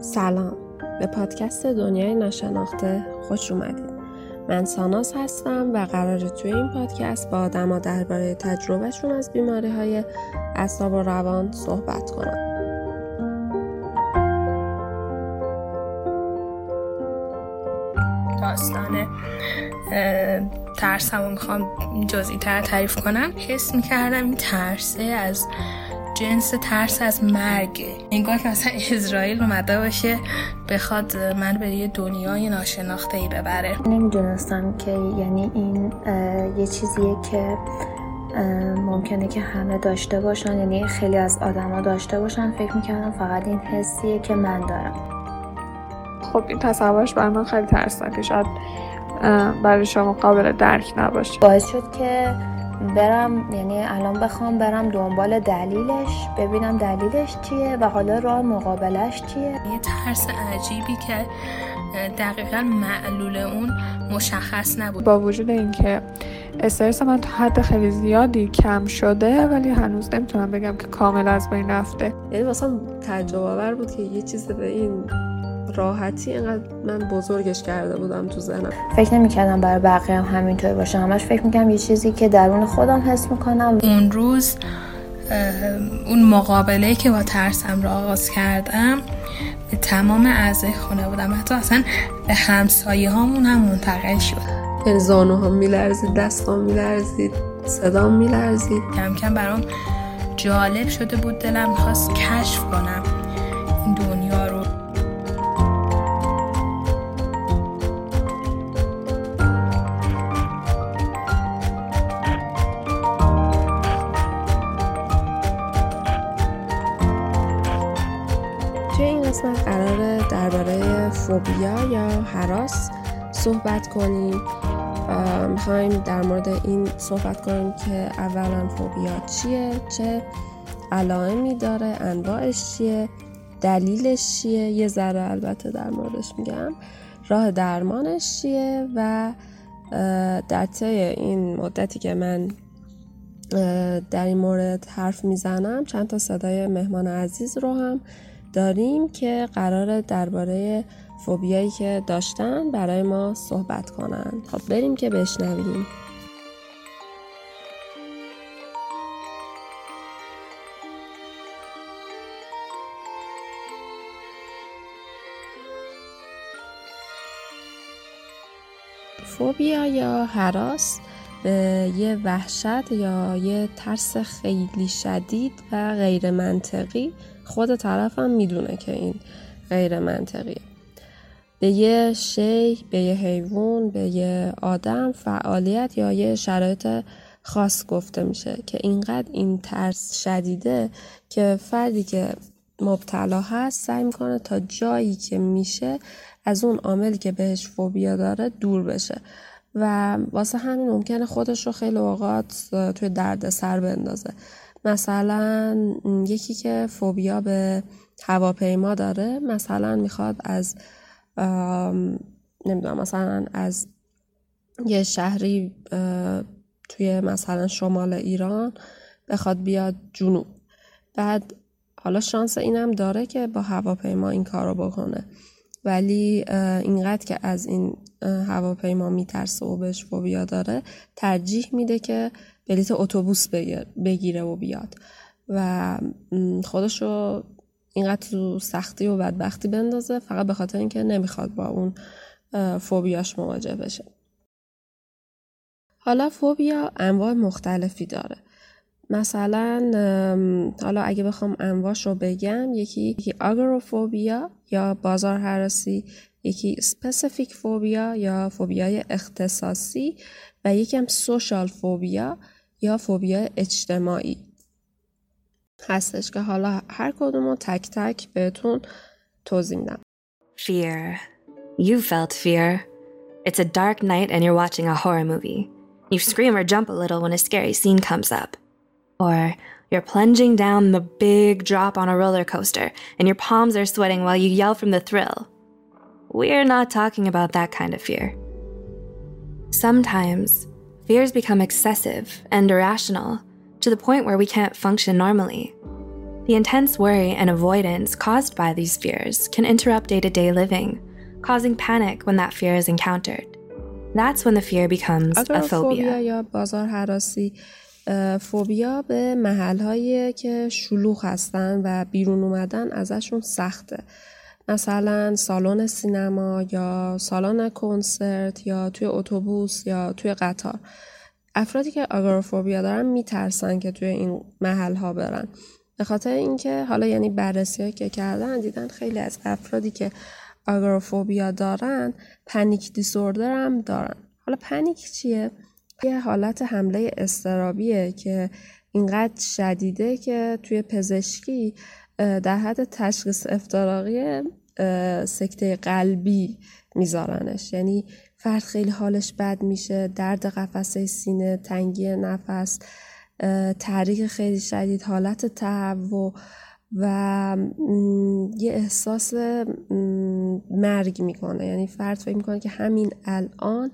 سلام. به پادکست دنیای ناشناخته خوش اومدید من ساناس هستم و قراره توی این پادکست با آدما درباره تجربهشون از بیماری های اعصاب و روان صحبت کنم. داستان ترسمو می‌خوام جزئی تر تعریف کنم. حس می‌کردم این ترسه از جنس ترس از مرگ. انگار که مثلا اسرائیل اومده باشه بخواد من به یه دنیای ناشناخته ای ببره. نمی‌دونستم که یعنی این یه چیزیه که ممکنه که همه داشته باشن یعنی خیلی از آدما داشته باشن. فکر می‌کردم فقط این حسیه که من دارم. خب این تصورش بر من خیلی ترسناکه شاید برای شما قابل درک نباشه. باعث شد که برم یعنی الان بخوام برم دنبال دلیلش ببینم دلیلش چیه و حالا راه مقابلش چیه. یه ترس عجیبی که دقیقا معلول اون مشخص نبود. با وجود اینکه استرس من تا حد خیلی زیادی کم شده ولی هنوز نمی‌تونم بگم که کامل از بین رفته. یعنی واسه تجربه آور بود که یه چیز به این راحتی اینقدر من بزرگش کرده بودم تو ذهنم. فکر نمی‌کردم برای بقیه هم همینطور باشه. همش فکر می‌کنم یه چیزی که درون خودم حس می‌کنم. اون روز اون مقابله که با ترسم را آغاز کردم به تمام اعضای خونه بودم. حتی اصلا به همسایه هامون هم منتقل شد. یعنی زانو هم میلرزید دستام میلرزید صدام میلرزید. کم کم برام جالب شده بود دلم می‌خواست کشف کنم. این دنیا فوبیا یا حراس صحبت کنیم. می‌خوایم در مورد این صحبت کنیم که اولا فوبیا چیه چه علائمی داره انواعش چیه دلیلش چیه؟ یه ذره البته در موردش میگم. راه درمانش چیه و در طی این مدتی که من در این مورد حرف می‌زنم چند تا صدای مهمان عزیز رو هم داریم که قرار درباره فوبیایی که داشتن برای ما صحبت کنن. خب بریم که بشنویم. فوبیا یا حراس به یه وحشت یا یه ترس خیلی شدید و غیر منطقی خود طرفم می‌دونه که این غیر منطقیه. به یه شی، به یه حیوان، به یه آدم فعالیت یا یه شرایط خاص گفته میشه که اینقدر این ترس شدیده که فردی که مبتلا هست سعی می‌کنه تا جایی که میشه از اون عاملی که بهش فوبیا داره دور بشه. و واسه همین ممکنه خودش رو خیلی اوقات توی درد سر بندازه. مثلا یکی که فوبیا به هواپیما داره مثلا می‌خواد از نمی‌دونم مثلا از یه شهری توی مثلا شمال ایران بخواد بیاد جنوب. بعد حالا شانس اینم داره که با هواپیما این کارو بکنه. ولی اینقدر که از این هواپیما میترسه و بهش فوبیا داره ترجیح میده که بلیت اتوبوس بگیره و بیاد. و خودش رو اینقدر تو سختی و بدبختی بندازه فقط به خاطر اینکه نمی‌خواد با اون فوبیاش مواجه بشه. حالا فوبیا انواع مختلفی داره. مثلا حالا اگه بخوام انواعش رو بگم یکی, یکی آگروفوبیا یا بازار حراسی یکی سپسیفیک فوبیا یا فوبیای اختصاصی و یکی هم سوشال فوبیا یا فوبیا اجتماعی هستش که حالا هر کدوم رو تک تک بهتون توضیح میدم Fear. You felt fear. It's a dark night and you're watching a horror movie. You scream or jump a little when a scary scene comes up. Or you're plunging down the big drop on a roller coaster and your palms are sweating while you yell from the thrill. We're not talking about that kind of fear. Sometimes, fears become excessive and irrational to the point where we can't function normally. The intense worry and avoidance caused by these fears can interrupt day to day living, causing panic when that fear is encountered. That's when the fear becomes a phobia. یا بازار حراسی فوبیا به محل که شلوغ هستن و بیرون اومدن ازشون سخته مثلا سالن سینما یا سالن کنسرت یا توی اتوبوس یا توی قطار. افرادی که آگوروفوبیا دارن میترسن که توی این محل ها برن. به خاطر اینکه حالا یعنی بررسی که کردن دیدن خیلی از افرادی که آگوروفوبیا دارن پنیک دیسوردر هم دارن. حالا پنیک چیه؟ یه حالت حمله استرابیه که اینقدر شدیده که توی پزشکی در حد تشخیص افتراقی سکته قلبی میذارنش. یعنی فرد خیلی حالش بد میشه درد قفسه سینه تنگی نفس تحریک خیلی شدید حالت تهوع و یه احساس مرگ می‌کنه. یعنی فرد فکر می‌کنه که همین الان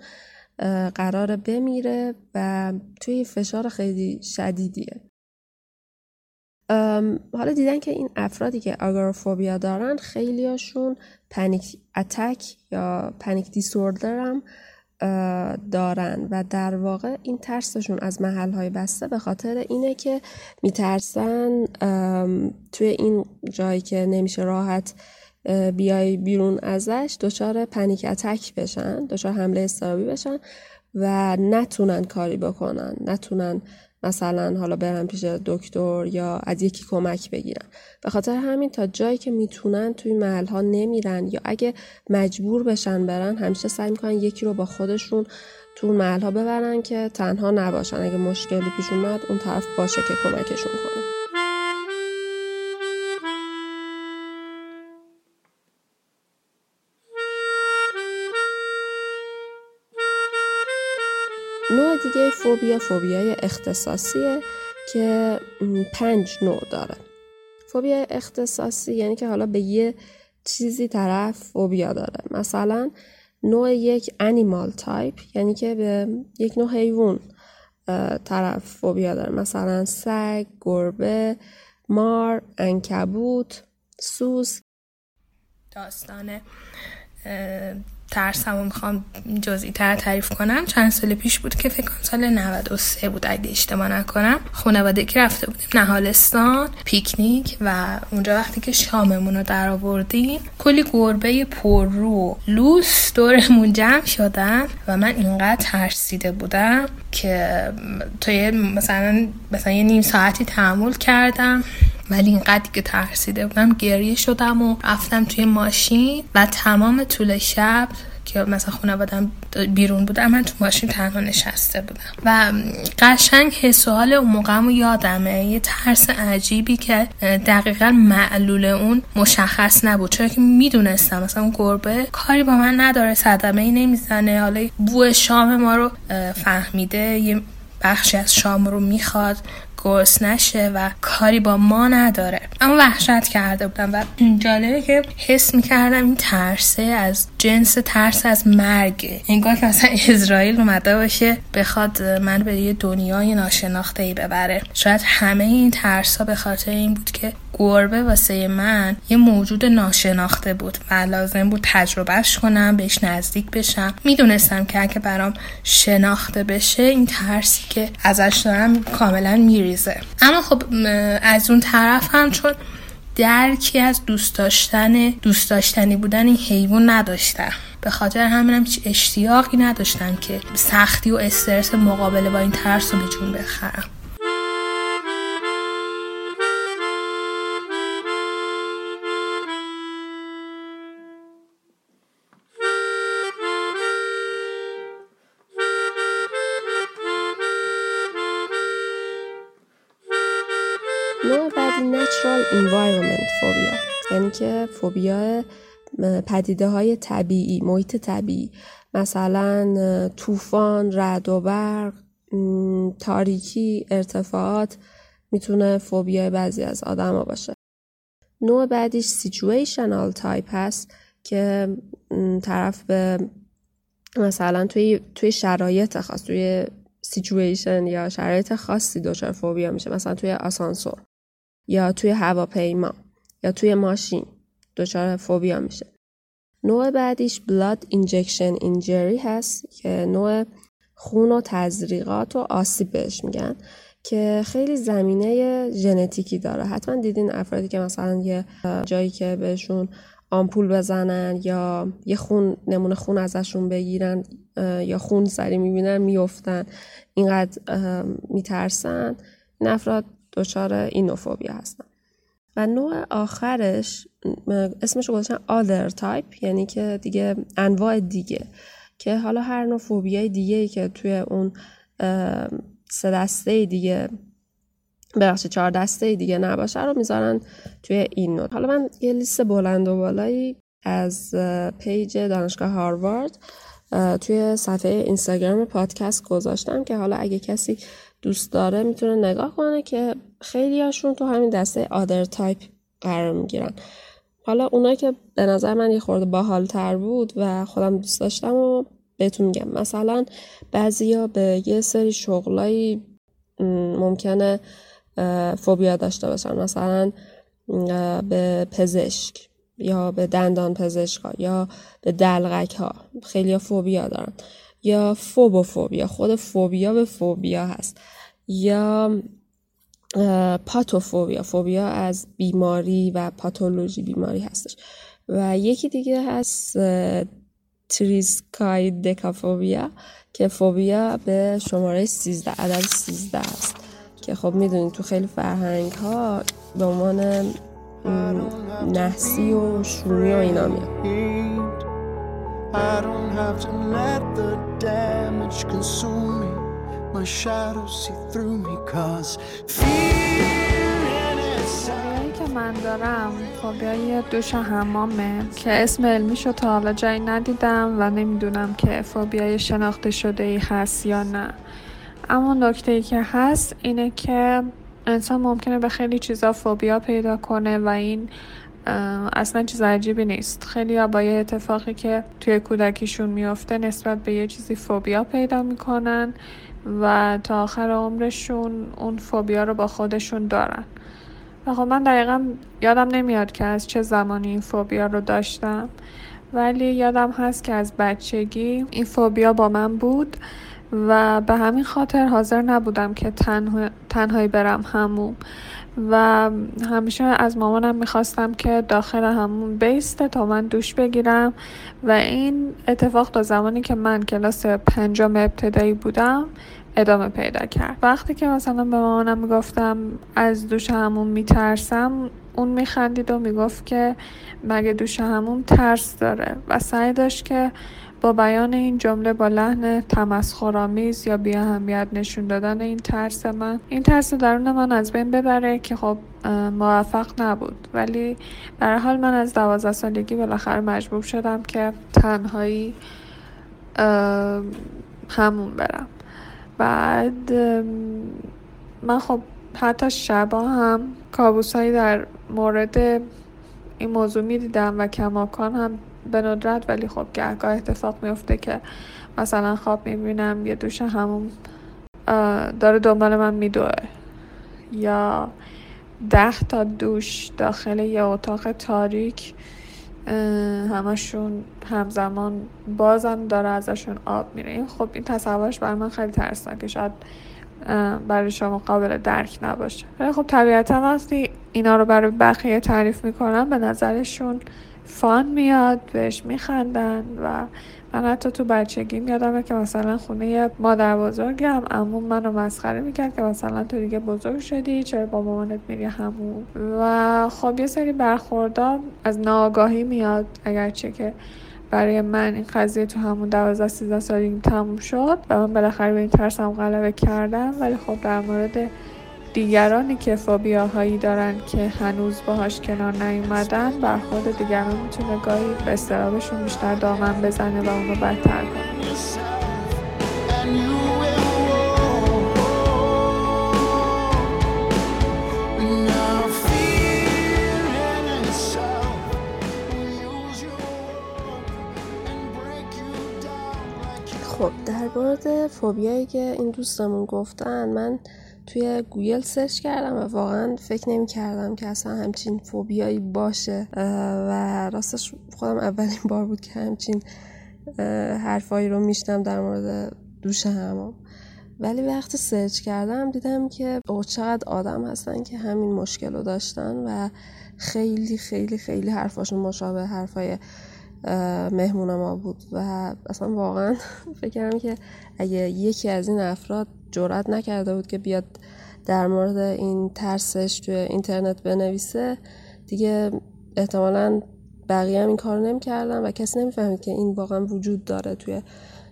قرار بمیره و توی فشار خیلی شدیدیه. حالا دیدن که این افرادی که آگاروفوبیا دارن خیلیاشون پنیک اتک یا پنیک دیسوردر هم دارن. و در واقع این ترسشون از محل های بسته به خاطر اینه که میترسن توی این جایی که نمیشه راحت بیای بیرون ازش دچار پنیک اتک بشن دچار حمله استرابی بشن و نتونن کاری بکنن نتونن مثلا حالا برن پیش دکتر یا از یکی کمک بگیرن به خاطر همین تا جایی که می‌تونن توی محل ها نمیرن یا اگه مجبور بشن برن همیشه سعی می‌کنن یکی رو با خودشون تو محل ها ببرن که تنها نباشن. اگه مشکلی پیش اومد اون طرف باشه که کمکشون کنه. دیگه فوبیا فوبیای اختصاصیه که پنج نوع داره. فوبیا اختصاصی یعنی که حالا به یه چیزی طرف فوبیا داره. مثلا نوع یک انیمال تایپ یعنی که به یک نوع حیوان طرف فوبیا داره. مثلا سگ، گربه، مار، انکبوت، سوس داستانه. ترسم و می‌خوام جزئی تر تعریف کنم. چند سال پیش بود که فکر کنم سال 93 بود. اگه اشتباه نکنم خانواده که رفته بودیم نهالستان پیکنیک و اونجا وقتی که شاممون رو در آوردیم کلی گربه پررو لوس دورمون جمع شدن و من اینقدر ترسیده بودم که توی مثلا مثلا یه نیم ساعتی تحمل کردم. ولی اینقدر که ترسیده بودم گریه شدم و رفتم توی ماشین و تمام طول شب که مثلا خانوادم بیرون بودم من تو ماشین تنها نشسته بودم. و قشنگ حس و حال اون موقعمو یادمه. یه ترس عجیبی که دقیقا معلول اون مشخص نبود. چرا که می‌دونستم مثلا اون گربه کاری با من نداره صدمه ای نمی‌زنه. حالا بو شام ما رو فهمیده یه بخشی از شام رو می‌خواد. گرس نشه و کاری با ما نداره. اما وحشت کرده بودم و جالبه که حس می‌کردم این ترسه از جنس ترس از مرگه. انگار که مثلا اسرائیل اومده باشه بخواد من به یه دنیای ناشناخته ای ببره. شاید همه این ترس ها به خاطر این بود که گربه واسه من یه موجود ناشناخته بود و لازم بود تجربهش کنم بهش نزدیک بشم. می‌دونستم که اگه برام شناخته بشه این ترسی که ازش دارم کاملا میریزه اما خب از اون طرف هم چون درکی از دوست داشتن دوست داشتنی بودن این حیوان نداشتم به خاطر همینم اشتیاقی نداشتم که سختی و استرس مقابله با این ترس رو به بخرم که فوبیا پدیده های طبیعی محیط طبیعی مثلا طوفان رعد و برق تاریکی ارتفاعات می‌تونه فوبیا بعضی از آدما باشه. نوع بعدیش situational type هست که طرف به مثلا توی توی شرایط خاص توی سیچویشن یا شرایط خاصی دچار فوبیا میشه مثلا توی آسانسور یا توی هواپیما. یا توی ماشین. دچار فوبیا میشه. نوع بعدیش بلاد اینجکشن اینجری هست که نوع خون و تزریقات و آسیب بهش میگن که خیلی زمینه ژنتیکی داره. حتما دیدین افرادی که مثلا یه جایی که بهشون آمپول بزنن یا یه خون نمونه خون ازشون بگیرن یا خون سری می‌بینن میفتن اینقدر میترسن. این افراد دچار اینوفوبیا هستن. و نوع آخرش اسمش رو گذاشتن other type یعنی که دیگه انواع دیگه که حالا هر نوع فوبیای دیگه ای که توی اون سه دسته دیگه ببخشید چهار دسته دیگه نباشه رو می‌ذارن توی این نوت حالا من یه لیست بلند و بالایی از پیج دانشگاه هاروارد توی صفحه اینستاگرام پادکست گذاشتم که حالا اگه کسی دوست داره می‌تونه نگاه کنه که خیلی هاشون تو همین دسته آدر تایپ قرار می‌گیرن. حالا اونا که به نظر من یه خورده باحال تر بود و خودم دوست داشتم و بهتون میگم. مثلا بعضیا به یه سری شغلایی ممکنه فوبیا داشته باشن. مثلا به پزشک یا به دندان پزشک ها یا به دلغک ها خیلی فوبیا دارن. یا فوبوفوبیا. خود فوبیا به فوبیا هست. یا پاتوفوبیا. فوبیا از بیماری و پاتولوژی بیماری هستش. و یکی دیگه هست تریسکای دکافوبیا که فوبیا به شماره 13 عدد 13 است. که خب می‌دونید تو خیلی فرهنگ ها به عنوان نحسی و شومی و اینا میاد. My shadow see through me cause من دارم فوبیای دوش حمامه که اسم علمیشو تا حالا جایی ندیدم و نمی‌دونم که فوبیای شناخته شده ای هست یا نه. اما نکته ای که هست اینه که انسان ممکنه به خیلی چیزا فوبیا پیدا کنه و این اصلا چیز عجیبی نیست. خیلی با یه اتفاقی که توی کودکیشون میافته نسبت به یه چیزی فوبیا پیدا می‌کنن. و تا آخر عمرشون اون فوبیا رو با خودشون دارن. و خب من دقیقا یادم نمیاد که از چه زمانی این فوبیا رو داشتم. ولی یادم هست که از بچگی این فوبیا با من بود و به همین خاطر حاضر نبودم که تنها، تنهایی برم هموم. و همیشه از مامانم می‌خواستم که داخل همون بیسته تا من دوش بگیرم و این اتفاق تا زمانی که من کلاس پنجم ابتدایی بودم ادامه پیدا کرد. وقتی که مثلا به مامانم می‌گفتم از دوش همون میترسم اون میخندید و می‌گفت که مگه دوش همون ترس داره و سعی داشت که با بیان این جمله با لحن تمسخرآمیز یا بی اهمیت نشون دادن این ترس من. این ترس درون من از بین ببره که خب موفق نبود. ولی برای حال من از دوازده سالگی بالاخره مجبور شدم که تنهایی همون برم. بعد من خب حتی شبا هم کابوسایی در مورد این موضوع می دیدم و کماکان هم به ندرت ولی خب گهگاه اتفاق میفته که مثلا خواب می‌بینم یه دوش همون داره دنبال من میدوه. یا ده تا دوش داخل یه اتاق تاریک همشون همزمان بازم داره ازشون آب میره. این خب این تصورش برای من خیلی ترسناکه. شاید برای شما قابل درک نباشه. ولی خب طبیعتا وقتی اینا رو برای بقیه تعریف می‌کنم به نظرشون فان میاد بهش میخندن و من حتی تو بچگی یادمه که مثلا خونه مادر بزرگم امون منو مسخره می‌کرد که مثلا تو دیگه بزرگ شدی چرا با مامانت میری همون و خب یه سری برخوردار از ناآگاهی میاد اگرچه که برای من این قضیه تو همون دوازده سیزده سالگی تموم شد و من بالاخره به این ترسم غلبه کردم ولی خب در مورد دیگرانی که فوبیاهایی دارن که هنوز باهاش کنار نیومدن برخورد دیگران می‌تونه گاهی به استرابشون بیشتر دامن بزنه و اونو بدتر کنه. خب در مورد فوبیایی که این دوستمون گفتن من توی گوگل search کردم و واقعا فکر نمی کردم که اصلا همچین فوبیایی باشه و راستش خودم اولین بار بود که همچین حرفایی رو می‌شنیدم در مورد دوش حمام ولی وقتی search کردم دیدم که اوه چقدر آدم هستن که همین مشکل رو داشتن و خیلی خیلی خیلی حرفاشون مشابه حرفای مهمون ما بود. و اصلا واقعا فکر کردم که اگه یکی از این افراد جرات نکرده بود که بیاد در مورد این ترسش توی اینترنت بنویسه. دیگه احتمالا بقیه هم این کار نمی‌کردن و کسی نمی‌فهمید که این واقعا وجود داره توی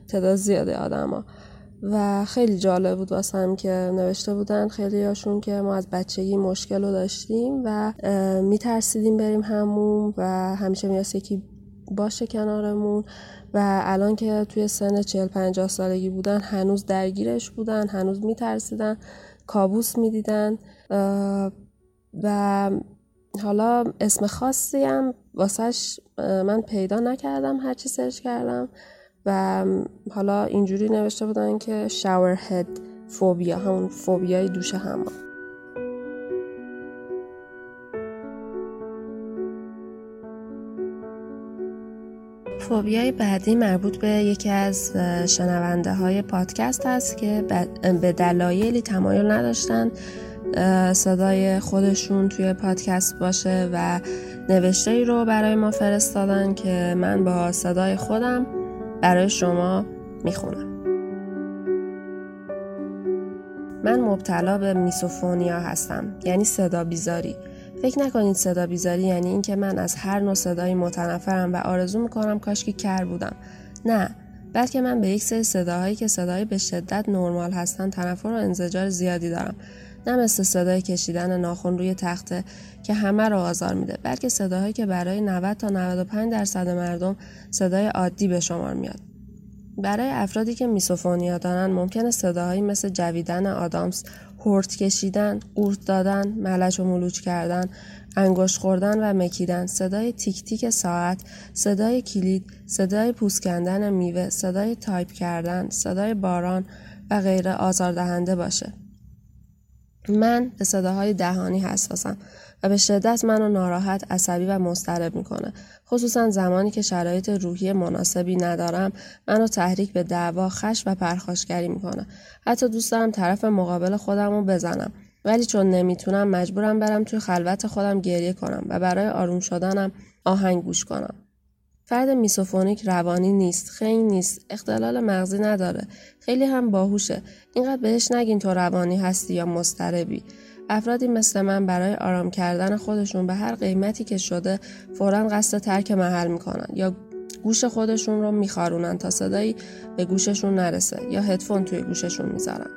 تعداد زیاده آدما. و خیلی جالب بود واسه که نوشته بودن خیلی هاشون که ما از بچگی مشکل رو داشتیم و میترسیدیم بریم همون و همیشه میاست یکی باشه کنارمون. و الان که توی سن 40 50 سالگی بودن هنوز درگیرش بودن هنوز میترسیدن کابوس می‌دیدن و حالا اسم خاصی هم واسهش من پیدا نکردم هرچی سرچ کردم و حالا اینجوری نوشته بودن که شاور هد فوبیا همون فوبیای دوش همان فوبیای بعدی مربوط به یکی از شنونده های پادکست هست که به دلایلی تمایل نداشتن صدای خودشون توی پادکست باشه و نوشته ای رو برای ما فرستادن که من با صدای خودم برای شما می‌خونم. من مبتلا به میسوفونیا هستم یعنی صدا بیزاری. فکر نکنید صدا بیزاری یعنی اینکه من از هر نوع صدایی متنفرم و آرزو می‌کنم کاش که کر بودم. نه بلکه من به یک سری صداهایی که صدایی به شدت نرمال هستن تنفر و انزجار زیادی دارم. نه مثل صدای کشیدن ناخون روی تخته که همه رو آزار میده بلکه صداهایی که برای 90 تا 95 درصد مردم صدای عادی به شمار میاد. برای افرادی که میسوفونیا دارن ممکنه صداهایی مثل جویدن آدامس هورت کشیدن، قورت دادن، ملچ و ملوچ کردن، انگشت خوردن و مکیدن، صدای تیک تیک ساعت، صدای کلید، صدای پوست کندن میوه، صدای تایپ کردن، صدای باران و غیره آزاردهنده باشه. من به صداهای دهانی حساسم و به شدت منو ناراحت، عصبی و مضطرب می‌کنه. خصوصا زمانی که شرایط روحی مناسبی ندارم منو تحریک به دعوا، خشم و پرخاشگری می‌کنه. حتی دوست دارم طرف مقابل خودم رو بزنم. ولی چون نمی‌تونم مجبورم برم توی خلوت خودم گریه کنم و برای آروم شدنم آهنگ گوش کنم. فرد میسوفونیک روانی نیست، خنگ نیست، اختلال مغزی نداره. خیلی هم باهوشه. اینقدر بهش نگین تو روانی هستی یا مستربی. افرادی مثل من برای آرام کردن خودشون به هر قیمتی که شده فورا قصد ترک محل می‌کنن یا گوش خودشون رو میخارونن تا صدایی به گوششون نرسه یا هدفون توی گوششون می‌ذارن.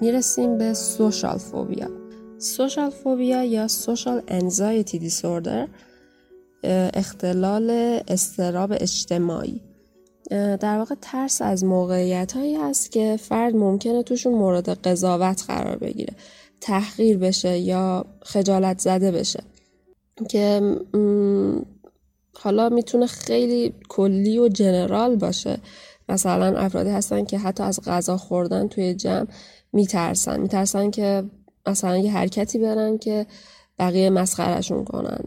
می‌رسیم به سوشال فوبیا سوشال فوبیا یا سوشال انزایتی دیسوردر اختلال استراب اجتماعی. در واقع ترس از موقعیت هایی هست که فرد ممکنه توشون مورد قضاوت قرار بگیره. تحقیر بشه یا خجالت زده بشه. که حالا می‌تونه خیلی کلی و جنرال باشه. مثلا افرادی هستن که حتی از غذا خوردن توی جمع میترسن. میترسن که مثلا یه حرکتی برن که بقیه مسخرشون کنن.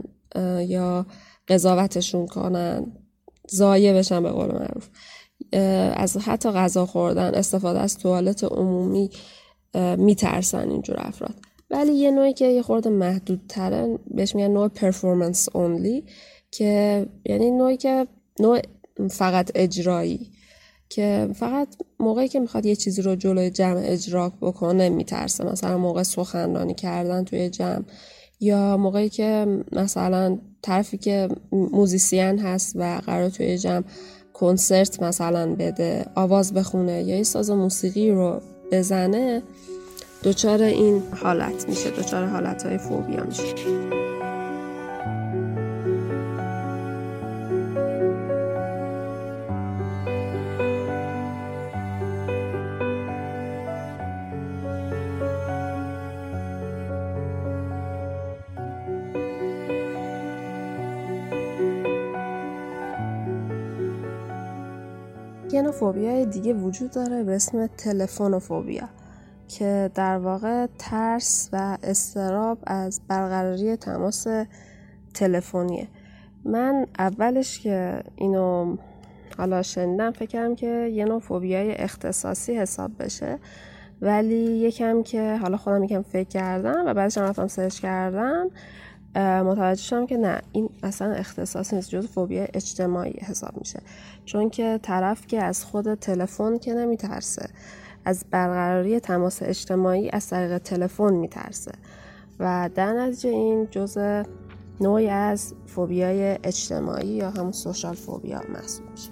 یا قضاوتشون کنن. زایه بشن به قول معروف. از حتی غذا خوردن استفاده از توالت عمومی میترسن اینجور افراد. ولی یه نوعی که یه خورده محدودتره بهش میگن نوع پرفورمنس اونلی که یعنی نوعی که نوع فقط اجرایی. که فقط موقعی که می‌خواد یه چیزی رو جلوی جمع اجرا بکنه میترسه. مثلا موقع سخنرانی کردن توی جمع. یا موقعی که مثلا طرفی که موزیسین هست و قرار توی جمع کنسرت مثلا بده آواز بخونه یا یه ساز موسیقی رو بزنه دچار این حالت میشه دچار حالت های فوبیا میشه. یه نوع فوبیا دیگه وجود داره به اسم تلفنوفوبیا که در واقع ترس و استراب از برقراری تماس تلفنیه. من اولش که اینو حالا شنیدم فکرم که یه نوع فوبیای اختصاصی حساب بشه ولی یکم که حالا خودم یکم فکر کردم و بعدش رفتم سرچ کردم متوجه شدم که نه این اصلا اختصاص نیست جز فوبیا اجتماعی حساب میشه. چون که طرف که از خود تلفن که نمیترسه از برقراری تماس اجتماعی از طریق تلفن میترسه. و در نتیجه این جزء نوعی از فوبیای اجتماعی یا همون سوشال فوبیا محسوب میشه.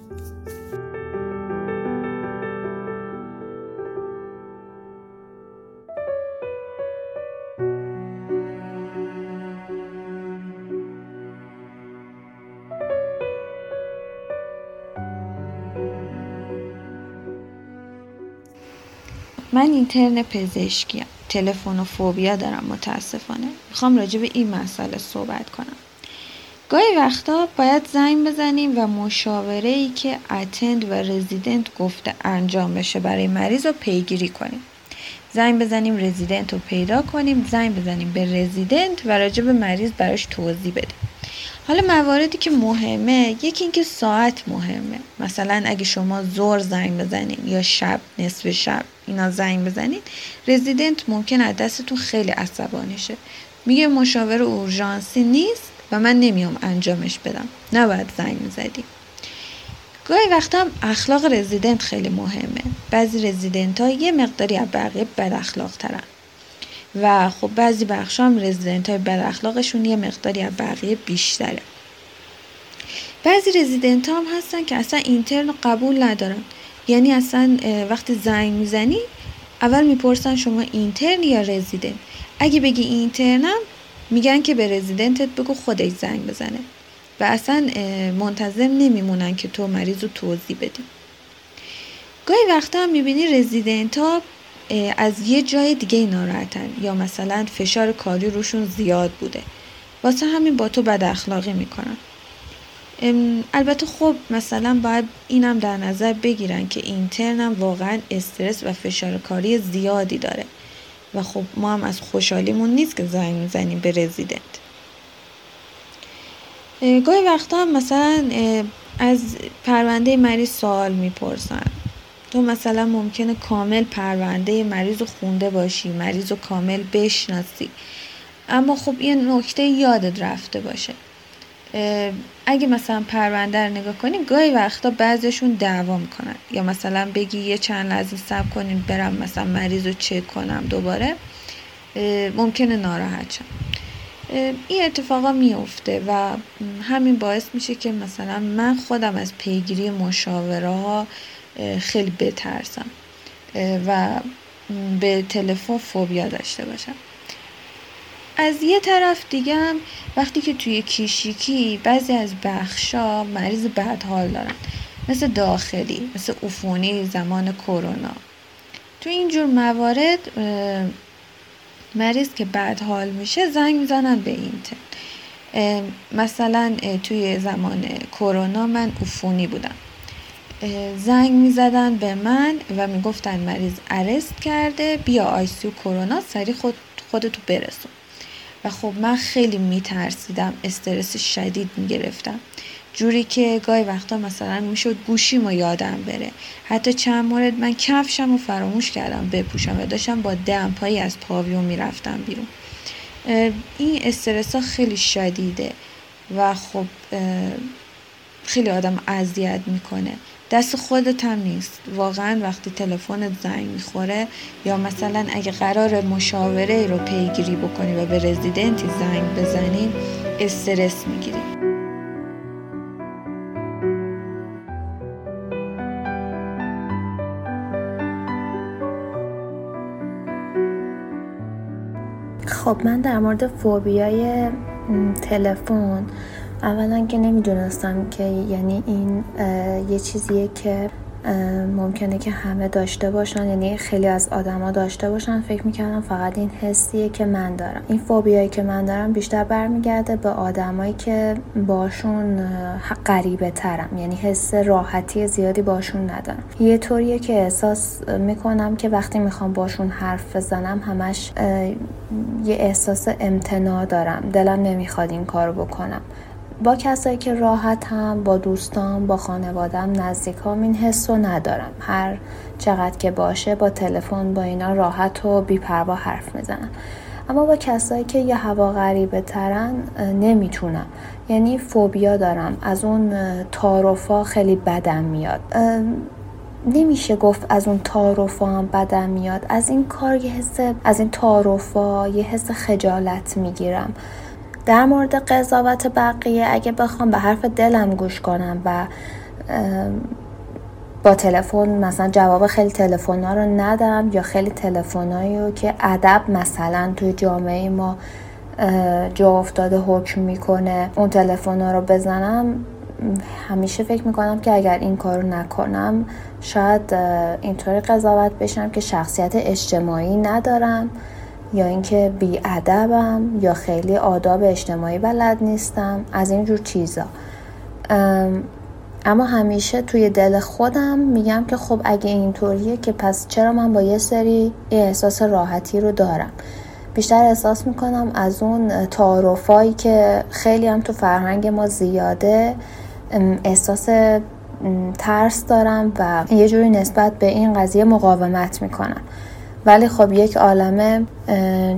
من اینترن پزشکیم تلفن و فوبیا دارم متاسفانه. می‌خوام راجع به این مسئله صحبت کنم. گاهی وقتا باید زنگ بزنیم و مشاوره ای که اتند و رزیدنت گفته انجام بشه برای مریض رو پیگیری کنیم. زنگ بزنیم رزیدنت رو پیدا کنیم. زنگ بزنیم به رزیدنت و راجع به مریض براش توضیح بدیم. حالا مواردی که مهمه یکی اینکه ساعت مهمه. مثلا اگه شما زور زنگ بزنین یا شب نصف شب اینا زنگ بزنین رزیدنت ممکن از دستتون خیلی عصبانی شه. میگه مشاور اورژانسی نیست و من نمیام انجامش بدم. نباید زنگ می‌زدی. گاهی وقتا هم اخلاق رزیدنت خیلی مهمه. بعضی رزیدنت ها یه مقداری از بقیه بد اخلاق ترن و خب بعضی بخش هم رزیدنت های بد اخلاقشون یه مقداری از بقیه بیشتره. بعضی رزیدنت هم هستن که اصلا اینترن قبول ندارن. یعنی اصلا وقتی زنگ می‌زنی اول می‌پرسن شما اینترن یا رزیدنت؟ اگه بگی اینترنم میگن که به رزیدنتت بگو خودش زنگ بزنه. و اصلا منتظر نمیمونن که تو مریض رو توضیح بدی. گاهی وقتا هم می‌بینی رزیدنت ها از یه جای دیگه ناراحتن. یا مثلا فشار کاری روشون زیاد بوده. واسه همین با تو بد اخلاقی می‌کنن. البته خب مثلا باید اینم در نظر بگیرن که اینترن واقعا استرس و فشار کاری زیادی داره. و خب ما هم از خوشحالیمون نیست که زنگ می‌زنیم به رزیدنت. گاهی وقتا هم مثلا از پرونده مریض سوال می‌پرسن. تو مثلا ممکنه کامل پرونده مریض رو خونده باشی مریض رو کامل بشناسی. اما خب یه نکته یادت رفته باشه. اگه مثلا پرونده رو نگاه کنیم گاهی وقتا بعضشون دعوا می‌کنن. یا مثلا بگی یه چند لحظه صبر کنیم برم مثلا مریض رو چک کنم دوباره. ممکنه ناراحت شم. این اتفاقا میفته و همین باعث میشه که مثلا من خودم از پیگیری مشاوره ها خیلی بترسم. و به تلفن فوبیا داشته باشم. از یه طرف دیگه هم وقتی که توی کیشیکی بعضی از بخشا مریض بدحال دارن. مثل داخلی مثل عفونی زمان کرونا. تو اینجور موارد مریض که بدحال میشه زنگ می‌زنن به اینترن مثلا توی زمان کرونا من عفونی بودم. زنگ می‌زدن به من و می‌گفتن مریض ارست کرده بیا آیسیو کرونا سری خود خودتو برسون. و خب من خیلی میترسیدم استرس شدید می‌گرفتم. جوری که گاهی وقتا مثلا می‌شد گوشیم و یادم بره. حتی چند مورد من کفشم و فراموش کردم بپوشم و داشتم با دمپایی از پاویون می‌رفتم بیرون. این استرس ها خیلی شدیده و خب خیلی آدم اذیت می‌کنه. دست خودت هم نیست. واقعا وقتی تلفن زنگ می‌خوره یا مثلا اگه قرار مشاوره رو پیگیری بکنی و به رزیدنتی زنگ بزنی استرس می‌گیری. خب من در مورد فوبیای تلفن اولا که نمی‌دونستم که یعنی این یه چیزیه که ممکنه که همه داشته باشن یعنی خیلی از آدما داشته باشن فکر می‌کردم فقط این حسیه که من دارم. این فوبیایی که من دارم بیشتر برمیگرده به آدمایی که باشون غریبه ترم یعنی حس راحتی زیادی باشون ندارم. یه طوریه که احساس می‌کنم که وقتی می‌خوام باشون حرف بزنم همش یه احساس امتناع دارم. دلم نمی‌خواد این کارو بکنم. با کسایی که راحت هم با دوستان با خانوادم نزدیکام این حس رو ندارم. هر چقدر که باشه با تلفن با اینا راحت و بیپروا حرف می‌زنم. اما با کسایی که یه هوا غریبه ترن نمی‌تونم. یعنی فوبیا دارم. از اون تاروفا خیلی بدم میاد. نمیشه گفت از اون تاروفا هم بدم میاد. از این کار یه حس از این تاروفا یه حس خجالت می‌گیرم. در مورد قضاوت بقیه اگه بخوام به حرف دلم گوش کنم و با تلفن مثلا جواب خیلی تلفن رو ندم یا خیلی تلفنایی رو که ادب مثلا توی جامعه ما جا افتاده حکم می‌کنه اون تلفن رو بزنم همیشه فکر می‌کنم که اگر این کار نکنم شاید اینطوری قضاوت بشم که شخصیت اجتماعی ندارم. یا اینکه ادبم یا خیلی آداب اجتماعی بلد نیستم از اینجور چیزا. اما همیشه توی دل خودم میگم که خب اگه اینطوریه که پس چرا من با یه سری احساس راحتی رو دارم؟ بیشتر احساس می‌کنم از اون تعارفایی که خیلی هم تو فرهنگ ما زیاده احساس ترس دارم و یه جوری نسبت به این قضیه مقاومت می‌کنم. ولی خب یک عالمه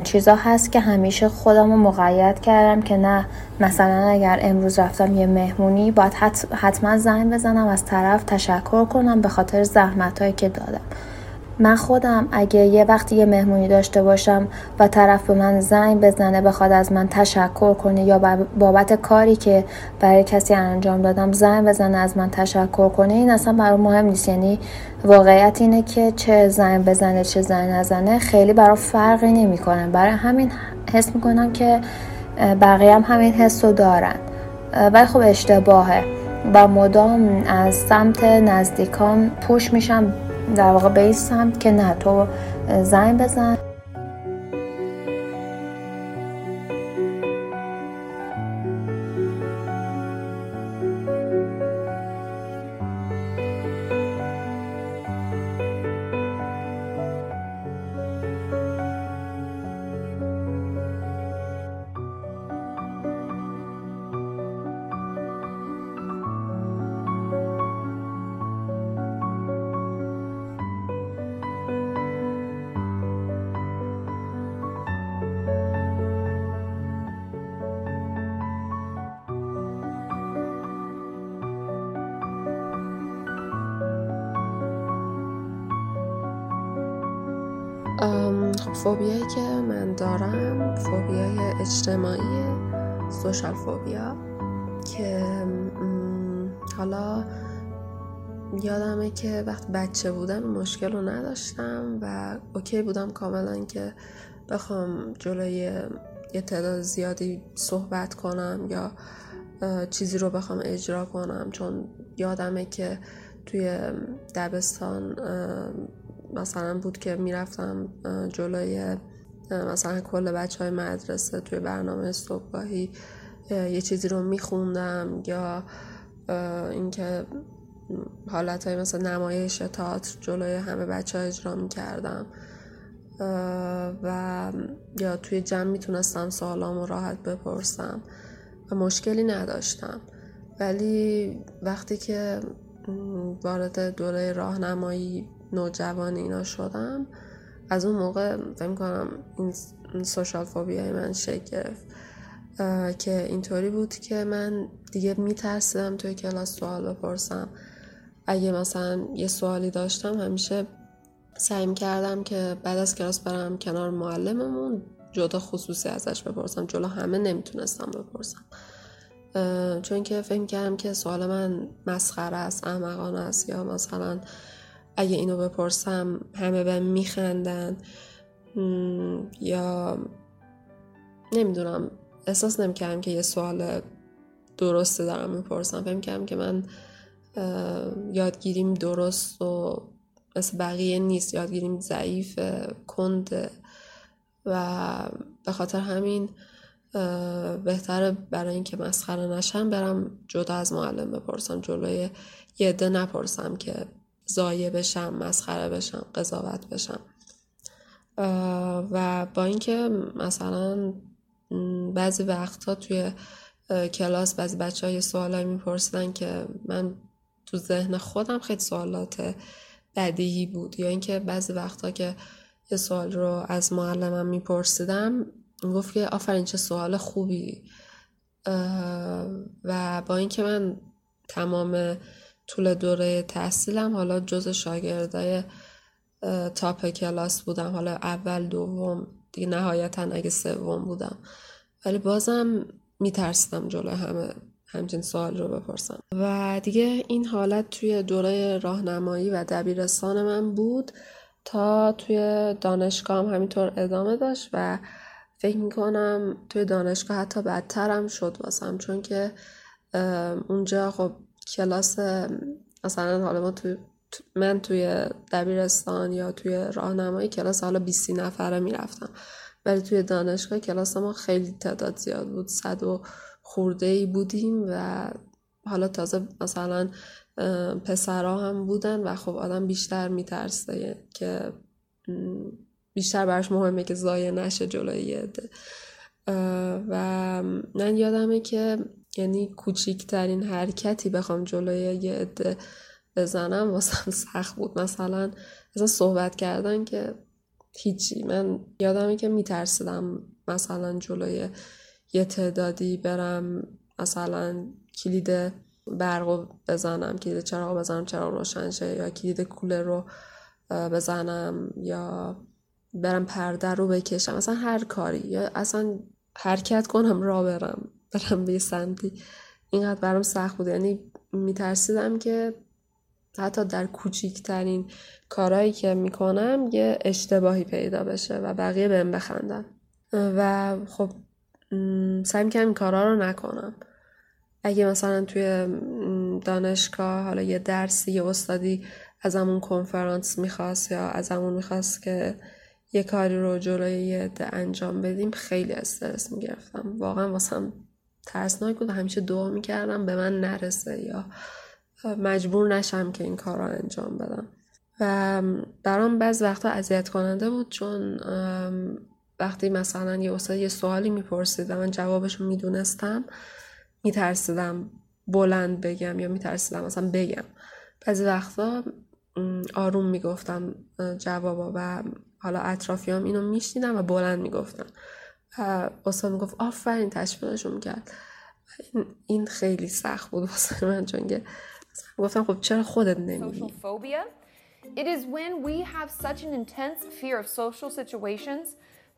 چیزا هست که همیشه خودم رو مقید کردم که نه مثلا اگر امروز رفتم یه مهمونی باید حتما زنگ بزنم از طرف تشکر کنم به خاطر زحمت هایی که دادم. من خودم اگه یه وقتی یه مهمونی داشته باشم و طرف به من زنگ بزنه بخواد از من تشکر کنه یا بابت کاری که برای کسی انجام دادم زنگ بزنه از من تشکر کنه این اصلا برای مهم نیست. یعنی واقعیت اینه که چه زنگ بزنه چه زنگ نزنه خیلی برای فرقی نمی‌کنه. برای همین حس می‌کنم که بقیه هم همین حس رو دارن ولی خب اشتباهه. و مدام از سمت نزدیکان پوش میشم. در واقع به این سمت که نه تو زنگ بزن. فوبیایی که من دارم فوبیای اجتماعی سوشال فوبیا که حالا یادمه که وقت بچه بودم مشکل رو نداشتم و اوکی بودم کاملا که بخوام جلوی یه تعداد زیادی صحبت کنم یا چیزی رو بخوام اجرا کنم. چون یادمه که توی دبستان مثلا بود که می‌رفتم جلوی مثلا کل بچه های مدرسه توی برنامه صبحگاهی یه چیزی رو میخوندم یا اینکه حالت های مثل نمایش تئاتر جلوی همه بچه ها اجرا می‌کردم. و یا توی جمع می‌تونستم سوالامو راحت بپرسم و مشکلی نداشتم. ولی وقتی که وارد دوره راهنمایی نوجوان اینا شدم. از اون موقع فکر کنم این سوشال فوبیای من شکل گرفت. که اینطوری بود که من دیگه میترسیدم توی کلاس سوال بپرسم. اگه مثلا یه سوالی داشتم همیشه سعی کردم که بعد از کلاس برم کنار معلممون جدا خصوصی ازش بپرسم. جلو همه نمی‌تونستم بپرسم. چون که فکر کردم که سوال من مسخره است احمقانه است یا مثلا اگه اینو بپرسم همه به میخندن. یا نمی‌دونم احساس نمی‌کردم که یه سوال درسته دارم می‌پرسم. فکر کردم که من یادگیریم درست و مثل بقیه نیست. یادگیریم ضعیف کند. و به خاطر همین بهتره برای اینکه مسخره نشم برم جدا از معلم بپرسم. جلوی یه نپرسم که زایه بشم مسخره بشم قضاوت بشم. و با اینکه مثلا بعضی وقتها توی کلاس بعضی بچه های سوال میپرسیدن که من تو ذهن خودم خیلی سوالات بدیهی بود یا اینکه بعضی وقتها که یه سوال رو از معلمم میپرسیدم گفت که آفرین چه سوال خوبی. و با اینکه من تمام طول دوره تحصیلم. حالا جز شاگردای تاپ کلاس بودم. حالا اول دوم دیگه نهایتا اگه سوم بودم. ولی بازم میترسیدم جلو همه همچین سوال رو بپرسم. و دیگه این حالت توی دوره راهنمایی و دبیرستان من بود تا توی دانشگاه هم همینطور ادامه داشت و فکر می‌کنم توی دانشگاه حتی بدترم شد واسم. چون که اونجا خب کلاس مثلا حالا ما توی من توی دبیرستان یا توی راهنمایی کلاس حالا 20 نفره می‌رفتم. ولی توی دانشگاه کلاس ما خیلی تعداد زیاد بود. صد و خورده ای بودیم و حالا تازه مثلا پسرها هم بودن و خب آدم بیشتر میترسه که بیشتر براش مهمه که زایه نشه جلوی یه و من یادمه که یعنی کوچیکترین حرکتی بخوام جلوی یه عده بزنم واسم سخت بود. مثلا مثلا صحبت کردن که هیچی. من یادمه که میترسیدم مثلا جلوی یه تعدادی برم مثلا کلید برق بزنم کلید چراغ بزنم چراغ روشن شه یا کلید کولر رو بزنم یا برم پرده رو بکشم. مثلا هر کاری. یا اصلا حرکت کنم را برم. برم به سمتی اینقدر برام سخت بود. یعنی میترسیدم که حتی در کوچیکترین کارهایی که می‌کنم یه اشتباهی پیدا بشه و بقیه بهم بخندن. و خب سعی می‌کنم این کارها رو نکنم. اگه مثلا توی دانشگاه حالا یه درسی یه استادی از همون کنفرانس می‌خواست یا از همون می‌خواست که یه کاری رو جلوی یه انجام بدیم خیلی استرس می‌گرفتم. واقعا واسم ترسناک بود همیشه دعا می‌کردم به من نرسه یا مجبور نشم که این کار رو انجام بدم. و برام بعض وقتا اذیت کننده بود چون وقتی مثلا یه استاد یه سوالی می‌پرسید و من جوابش رو می‌دونستم میترسیدم بلند بگم یا میترسیدم مثلا بگم. بعضی وقتا آروم می‌گفتم جوابا و حالا اطرافیام اینو میشنیدم و بلند می‌گفتم. و استاد میگفت آفرین تشویقشون میکرد این خیلی سخت بود واسه من چون که گفتم خب چرا خودت نمیگی It is when we have such an intense fear of social situations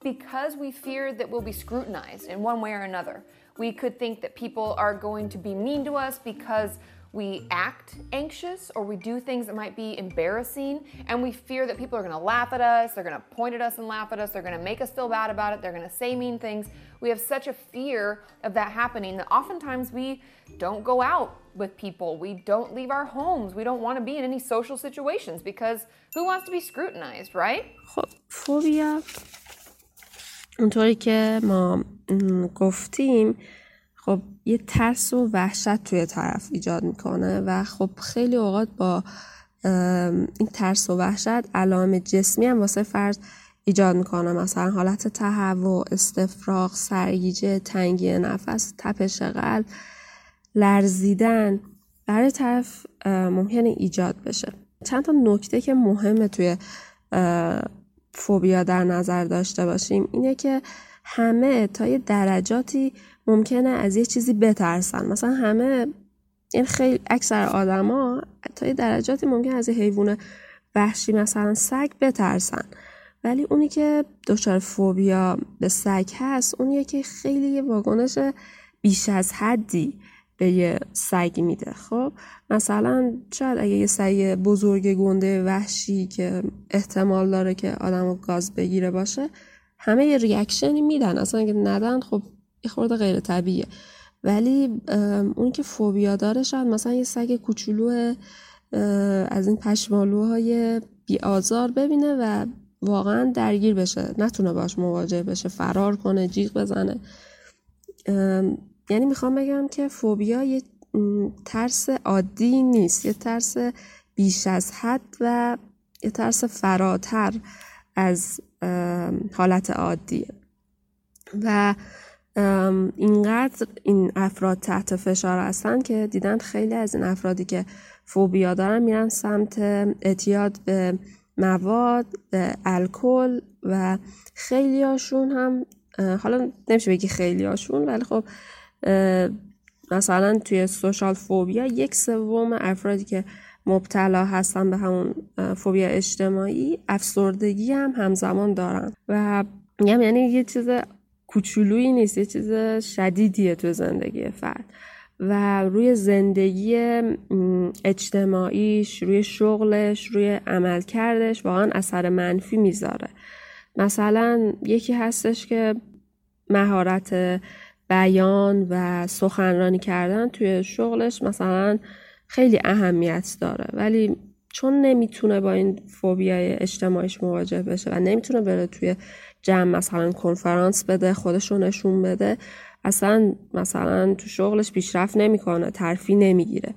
because we fear that we'll be scrutinized in one way or another. We could think that people are going to be mean to us because we act anxious or we do things that might be embarrassing and we fear that people are going to laugh at us, they're going to point at us and laugh at us, they're going to make us feel bad about it, they're going to say mean things. We have such a fear of that happening that oftentimes we don't go out with people, we don't leave our homes, we don't want to be in any social situations because who wants to be scrutinized, right? فوبیا اونطوری که ما گفتیم خب یه ترس و وحشت توی طرف ایجاد می‌کنه و خب خیلی اوقات با این ترس و وحشت علائم جسمی هم واسه فرد ایجاد می‌کنه. مثلا حالت تهوع استفراغ سرگیجه تنگی نفس تپش قلب لرزیدن برای طرف ممکنه ایجاد بشه. چند تا نکته که مهمه توی فوبیا در نظر داشته باشیم اینه که همه تا یه درجاتی ممکنه از یه چیزی بترسن. مثلا همه این خیلی اکثر آدما تا یه درجاتی ممکن از حیوان وحشی مثلا سگ بترسن. ولی اونی که دچار فوبیا به سگ هست اونیه که خیلی یه واگنش بیش از حدی به یه سگ میده. خب مثلا شاید اگه یه سگ بزرگ گنده وحشی که احتمال داره که آدم گاز بگیره باشه همه یه ریاکشنی میدن. اصلا اگه ندن خب یه خورده غیر طبیعیه. ولی اون که فوبیا داره شاید مثلا یه سگ کوچولو از این پشمالوهای بی آزار ببینه و واقعا درگیر بشه. نتونه باش مواجه بشه فرار کنه جیغ بزنه. یعنی می‌خوام بگم که فوبیا یه ترس عادی نیست. یه ترس بیش از حد و یه ترس فراتر از حالت عادیه. و اینقدر این افراد تحت فشار هستن که دیدن خیلی از این افرادی که فوبیا دارن میرن سمت اعتیاد به مواد به الکل و خیلی هاشون هم حالا نمیشه بگی خیلی هاشون ولی خب مثلا توی سوشال فوبیا یک سوم افرادی که مبتلا هستن به همون فوبیا اجتماعی افسردگی هم همزمان دارن. و میگم یعنی یه چیز کوچولویی نیست یه چیز شدیدیه تو زندگی فرد. و روی زندگی اجتماعیش روی شغلش روی عملکردش واقعا اثر منفی می‌ذاره. مثلا یکی هستش که مهارت بیان و سخنرانی کردن توی شغلش مثلا خیلی اهمیت داره. ولی چون نمی‌تونه با این فوبیای اجتماعیش مواجه بشه و نمی‌تونه بره توی جمع مثلا کنفرانس بده خودش رو نشون بده. اصلا مثلا تو شغلش پیشرفت نمی‌کنه ترفی نمی‌گیره.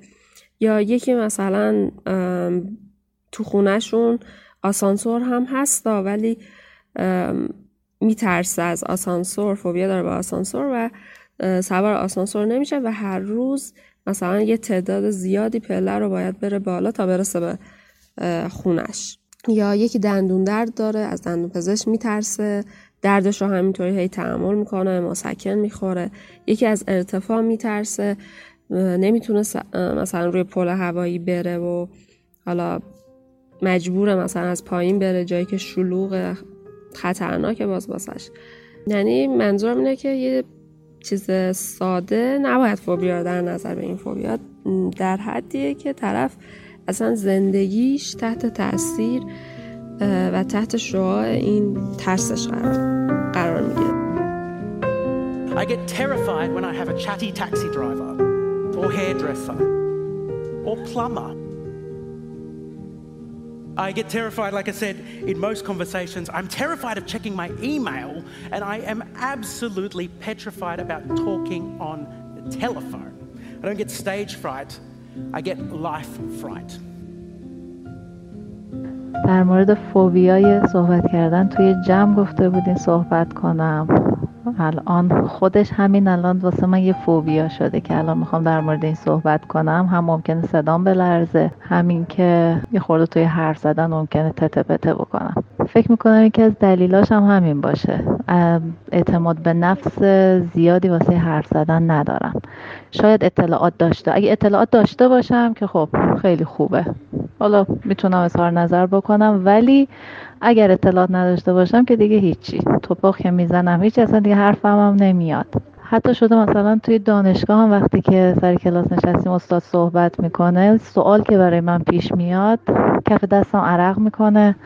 یا یکی مثلا تو خونهشون آسانسور هم هستا ولی میترسه از آسانسور فوبیا داره به آسانسور و سوار آسانسور نمیشه و هر روز مثلا یه تعداد زیادی پله رو باید بره بالا تا برسه به خونش. یا یکی دندون درد داره از دندون پزشک میترسه دردش رو همینطوری هی تحمل می‌کنه مسکن می‌خوره. یکی از ارتفاع میترسه نمی‌تونه مثلا روی پل هوایی بره و حالا مجبوره مثلا از پایین بره جایی که شلوغ خطرناکه باز باسش یعنی منظورم اینه که یه چیز ساده نباید فوبیا در نظر به این فوبیا در حدیه که طرف اصلا زندگیش تحت تاثیر و تحت شعاع این ترسش قرار, قرار میگیره I get terrified when I have a chatty taxi driver or hairdresser or plumber. I get terrified, like I said, in most conversations. I'm terrified of checking my email, and I am absolutely petrified about talking on the telephone. I don't get stage fright, I get life fright. در مورد فوبیای صحبت کردن توی جمع گفته بودین صحبت کنم الان خودش همین الان واسه من یه فوبیا شده که الان می‌خوام در مورد این صحبت کنم. هم ممکنه صدام بلرزه همین که یه خورده توی حرف زدن ممکنه تته پته بکنم. فکر می‌کنم یکی از دلیلاش هم همین باشه. اعتماد به نفس زیادی واسه حرف زدن ندارم. شاید اطلاعات داشته اگه اطلاعات داشته باشم که خب خیلی خوبه. حالا می‌تونم اظهار نظر بکنم ولی اگر اطلاعات نداشته باشم که دیگه هیچی. توپاق که می‌زنم هیچ اصلا دیگه حرفم هم نمیاد. حتی شده مثلا توی دانشگاه هم وقتی که سر کلاس نشستیم استاد صحبت می‌کنه سوال که برای من پیش میاد کف دستم عرق می‌کنه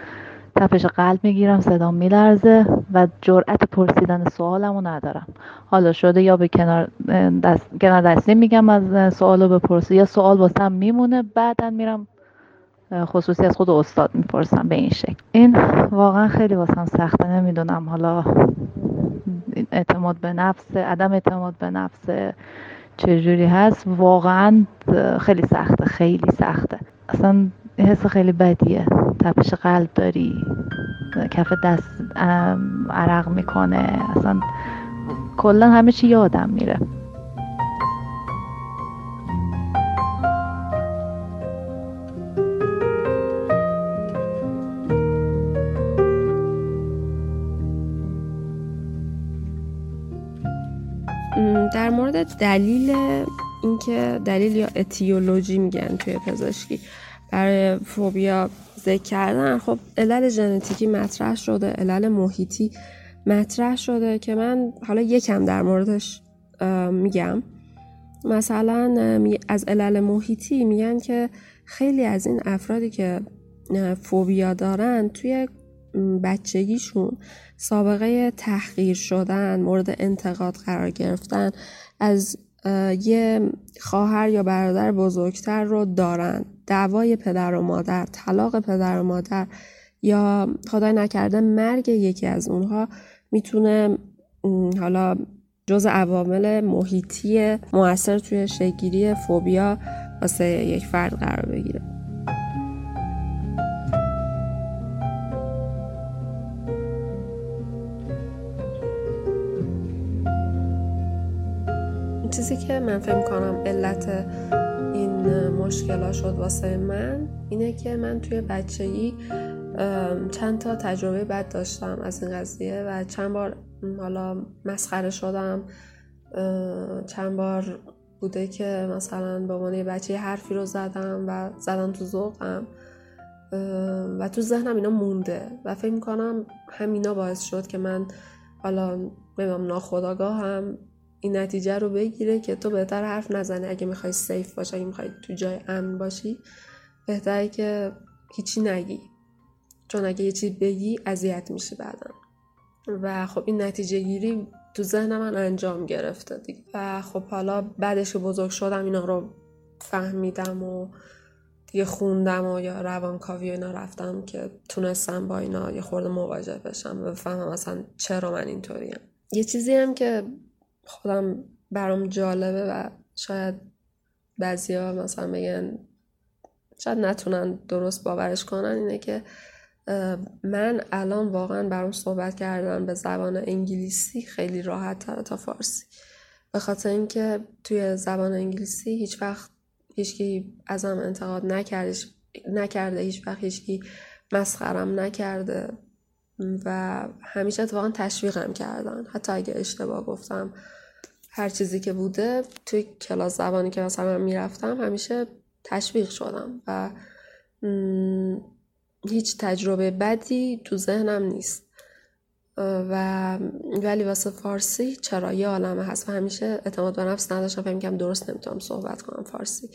تپش قلب می‌گیرم صدام میلرزه و جرأت پرسیدن سوالمو ندارم. حالا شده یا به کنار دست کنار دستی میگم از سوالو بپرسه یا سوال واسم میمونه بعدا میرم خصوصی از خود استاد می‌پرسم به این شکل. این واقعا خیلی واسم سخته نمی‌دونم حالا اعتماد به نفس عدم اعتماد به نفس چجوری هست. واقعا خیلی سخته خیلی سخته. اصلا حس خیلی بدیه. تپش قلب داری کف دست عرق می‌کنه. اصلا کلا همه چی یادم میره. در مورد دلیل اینکه دلیل یا اتیولوژی میگن توی پزشکی برای فوبیا ذکر کردن خب علل ژنتیکی مطرح شده علل محیطی مطرح شده که من حالا یکم در موردش میگم. مثلا از علل محیطی میگن که خیلی از این افرادی که فوبیا دارن توی بچگیشون سابقه تحقیر شدن مورد انتقاد قرار گرفتن از یه خواهر یا برادر بزرگتر رو دارن. دعوای پدر و مادر طلاق پدر و مادر یا خدای نکرده مرگ یکی از اونها می‌تونه حالا جز عوامل محیطی موثر توی شگیری فوبیا واسه یک فرد قرار بگیره. چیزی که من فکر کنم علت این مشکلا شد واسه من اینه که من توی بچگی چند تا تجربه بد داشتم از این قضیه و چند بار حالا مسخره شدم. چند بار بوده که مثلا به عنوان بچه حرفی رو زدم و زدم تو ذوقم. و تو ذهنم اینا مونده و فکر می‌کنم همینا باعث شد که من حالا نمی‌دونم ناخداگاه هم این نتیجه رو بگیره که تو بهتر حرف نزنی. اگه می‌خوای سیف باشی اگه می‌خوای تو جای امن باشی بهتره که هیچی نگی. چون اگه یه چیز بگی اذیت میشه بعدا. و خب این نتیجه گیری تو ذهن من انجام گرفته دیگه. و خب حالا بعدش که بزرگ شدم اینا رو فهمیدم و دیگه خوندم و یا روانکاوی اینا رفتم که تونستم با اینا یه خورده مواجه بشم و بفهمم اصلا چرا من اینطوریم. یه چیزی هم که خودم برام جالبه و شاید بعضیا مثلا بگن شاید نتونن درست باورش کنن اینه که من الان واقعا برام صحبت کردن به زبان انگلیسی خیلی راحت تره تا فارسی. به خاطر اینکه توی زبان انگلیسی هیچ وقت هیچکی ازم انتقاد نکرده نکرده هیچ وقت هیچکی مسخرم نکرده و همیشه اتفاقا تشویقم کردن. حتی اگه اشتباه گفتم هر چیزی که بوده توی کلاس زبانی که مثلا من می‌رفتم همیشه تشویق شدم و هیچ تجربه بدی تو ذهنم نیست. و ولی واسه فارسی چرا؟ یه عالمه هست و همیشه اعتماد به نفس نداشتم فکر می‌کنم درست نمی‌تونم صحبت کنم فارسی.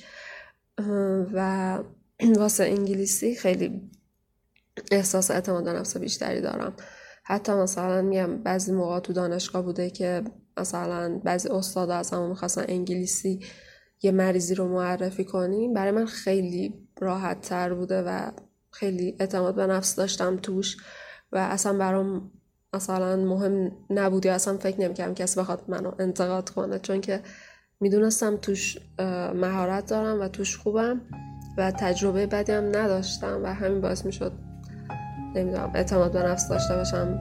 و واسه انگلیسی خیلی احساس اعتماد به نفس بیشتری دارم. حتی مثلا میگم بعضی موقع تو دانشگاه بوده که مثلا بعضی استادا از همون می‌خواستن انگلیسی یه مریضی رو معرفی کنیم. برای من خیلی راحت تر بوده و خیلی اعتماد به نفس داشتم توش و اصلا برام مثلا مهم نبود یا اصلا فکر نمی‌کردم کسی بخواد منو انتقاد کنه چون که می‌دونستم توش مهارت دارم و توش خوبم و تجربه بدی هم نداشتم و همین باعث می‌شد نمی‌دونم اعتماد به نفس داشته باشم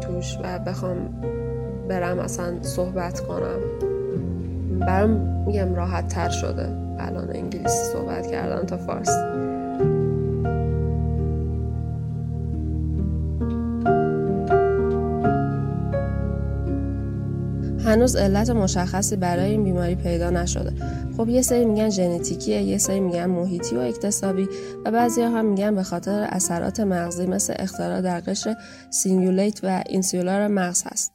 توش و بخوام برم اصلا صحبت کنم. برام میگم راحت تر شده الان انگلیسی صحبت کردن تا فارسی. هنوز علت مشخصی برای این بیماری پیدا نشده. خب یه سری میگن ژنتیکیه یه سری میگن محیطی و اکتسابی و بعضی هم میگن به خاطر اثرات مغزی مثل اختلال در قشر cingulate و insular مغز هست.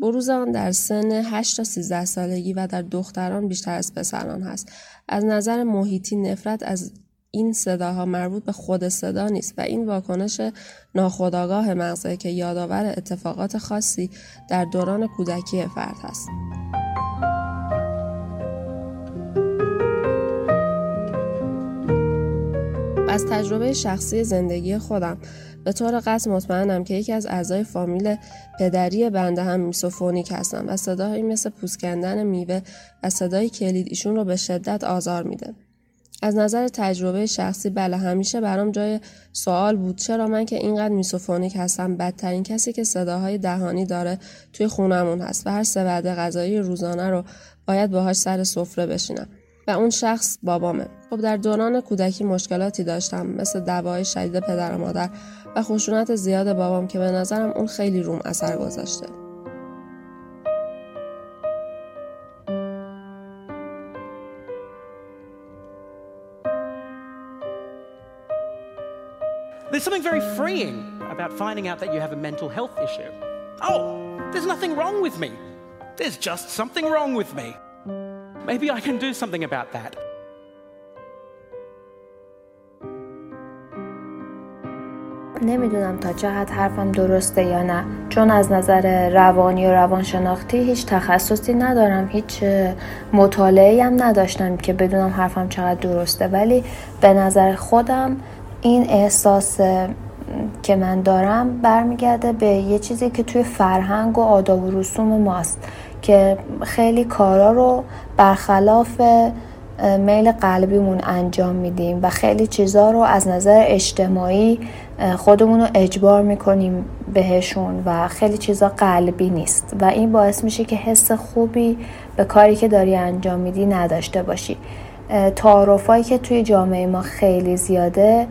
بروز آن در سن 8 تا 13 سالگی و در دختران بیشتر از پسران هست از نظر محیطی نفرت از این صداها مربوط به خود صدا نیست و این واکنش ناخودآگاه مغزه که یادآور اتفاقات خاصی در دوران کودکی فرد هست. از تجربه شخصی زندگی خودم به طور قطع مطمئنم که یکی از اعضای فامیل پدری بنده هم میسوفونیک هستم و صداهایی مثل پوسکندن میوه و صدای کلید ایشون رو به شدت آزار میده. از نظر تجربه شخصی بله همیشه برام جای سوال بود چرا من که اینقدر میسوفونیک هستم بدترین کسی که صداهای دهانی داره توی خونمون هست و هر سه وعده غذایی روزانه رو باید باهاش سر سفره بشینم و اون شخص بابامه خب در دوران کودکی مشکلاتی داشتم مثل دعوای شدید پدر و مادر و خشونت زیاد بابام که به نظرم اون خیلی روم اثر گذاشته There's something very freeing about finding out that you have a mental health issue. Oh, there's nothing wrong with me. There's just something wrong with me. Maybe I can do something about that. نمی‌دونم تا چه حد حرفم درسته یا نه. چون از نظر روانی و روانشناختی هیچ تخصصی ندارم هیچ مطالعه هم نداشتم که بدونم حرفم چقدر درسته. ولی به نظر خودم این احساس که من دارم برمیگرده به یه چیزی که توی فرهنگ و آداب و رسوم ماست. که خیلی کارا رو برخلاف میل قلبیمون انجام میدیم و خیلی چیزا رو از نظر اجتماعی خودمون رو اجبار می‌کنیم بهشون و خیلی چیزا قلبی نیست و این باعث میشه که حس خوبی به کاری که داری انجام میدی نداشته باشی. تعارفایی که توی جامعه ما خیلی زیاده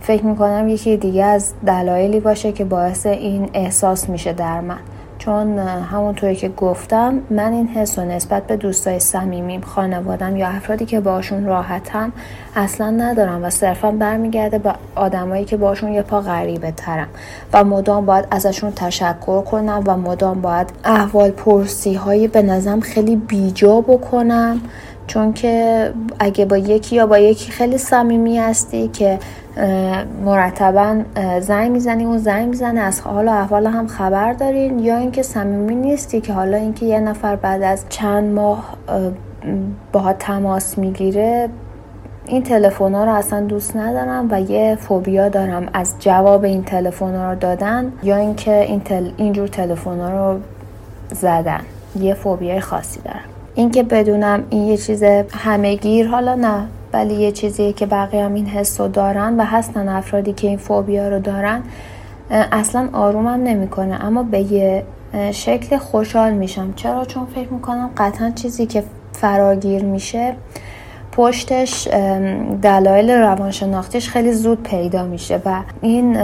فکر می‌کنم یکی دیگه از دلایلی باشه که باعث این احساس میشه در من. چون همونطوری که گفتم من این حس و نسبت به دوستای صمیمیم خانوادم یا افرادی که باشون راحتم اصلا ندارم و صرفا برمیگرده به آدمایی که باشون یه پا غریبه ترم و مدام باید ازشون تشکر کنم و مدام باید احوال پرسی هایی به نظرم خیلی بیجا بکنم. چون که اگه با یکی یا با یکی خیلی صمیمی هستی که مرتبا زنگ می‌زنی اون زنگ می‌زنه. از حال و احوال هم خبر دارین یا اینکه صمیمی نیستی که حالا اینکه یه نفر بعد از چند ماه با تماس می‌گیره این تلفن ها رو اصلا دوست ندارم و یه فوبیا دارم از جواب این تلفن ها رو دادن یا اینکه این تل... اینجور تلفن ها رو زدن. یه فوبیای خاصی دارم. اینکه بدونم این یه چیز همهگیر حالا نه ولی یه چیزیه که بقیه هم این حس رو دارن و هستن افرادی که این فوبیا رو دارن اصلا آرومم نمی‌کنه. اما به یه شکل خوشحال میشم. چرا؟ چون فکر می‌کنم قطعا چیزی که فراگیر میشه پشتش دلایل روانشناختیش خیلی زود پیدا میشه و این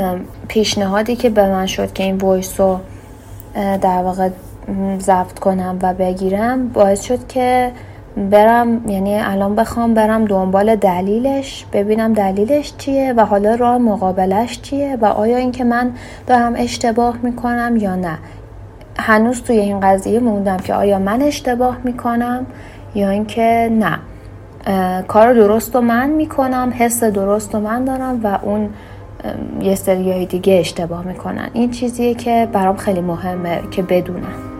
پیشنهادی که به من شد که این وایس رو در واقع ضبط کنم و بگیرم باعث شد که برم یعنی الان بخوام برم دنبال دلیلش ببینم دلیلش چیه و حالا راه مقابلش چیه و آیا اینکه من دارم اشتباه می‌کنم یا نه. هنوز توی این قضیه موندم که آیا من اشتباه می‌کنم یا اینکه نه. کار درست رو من می‌کنم حس درست رو من دارم و اون یه سریای دیگه اشتباه می‌کنن. این چیزیه که برام خیلی مهمه که بدونم.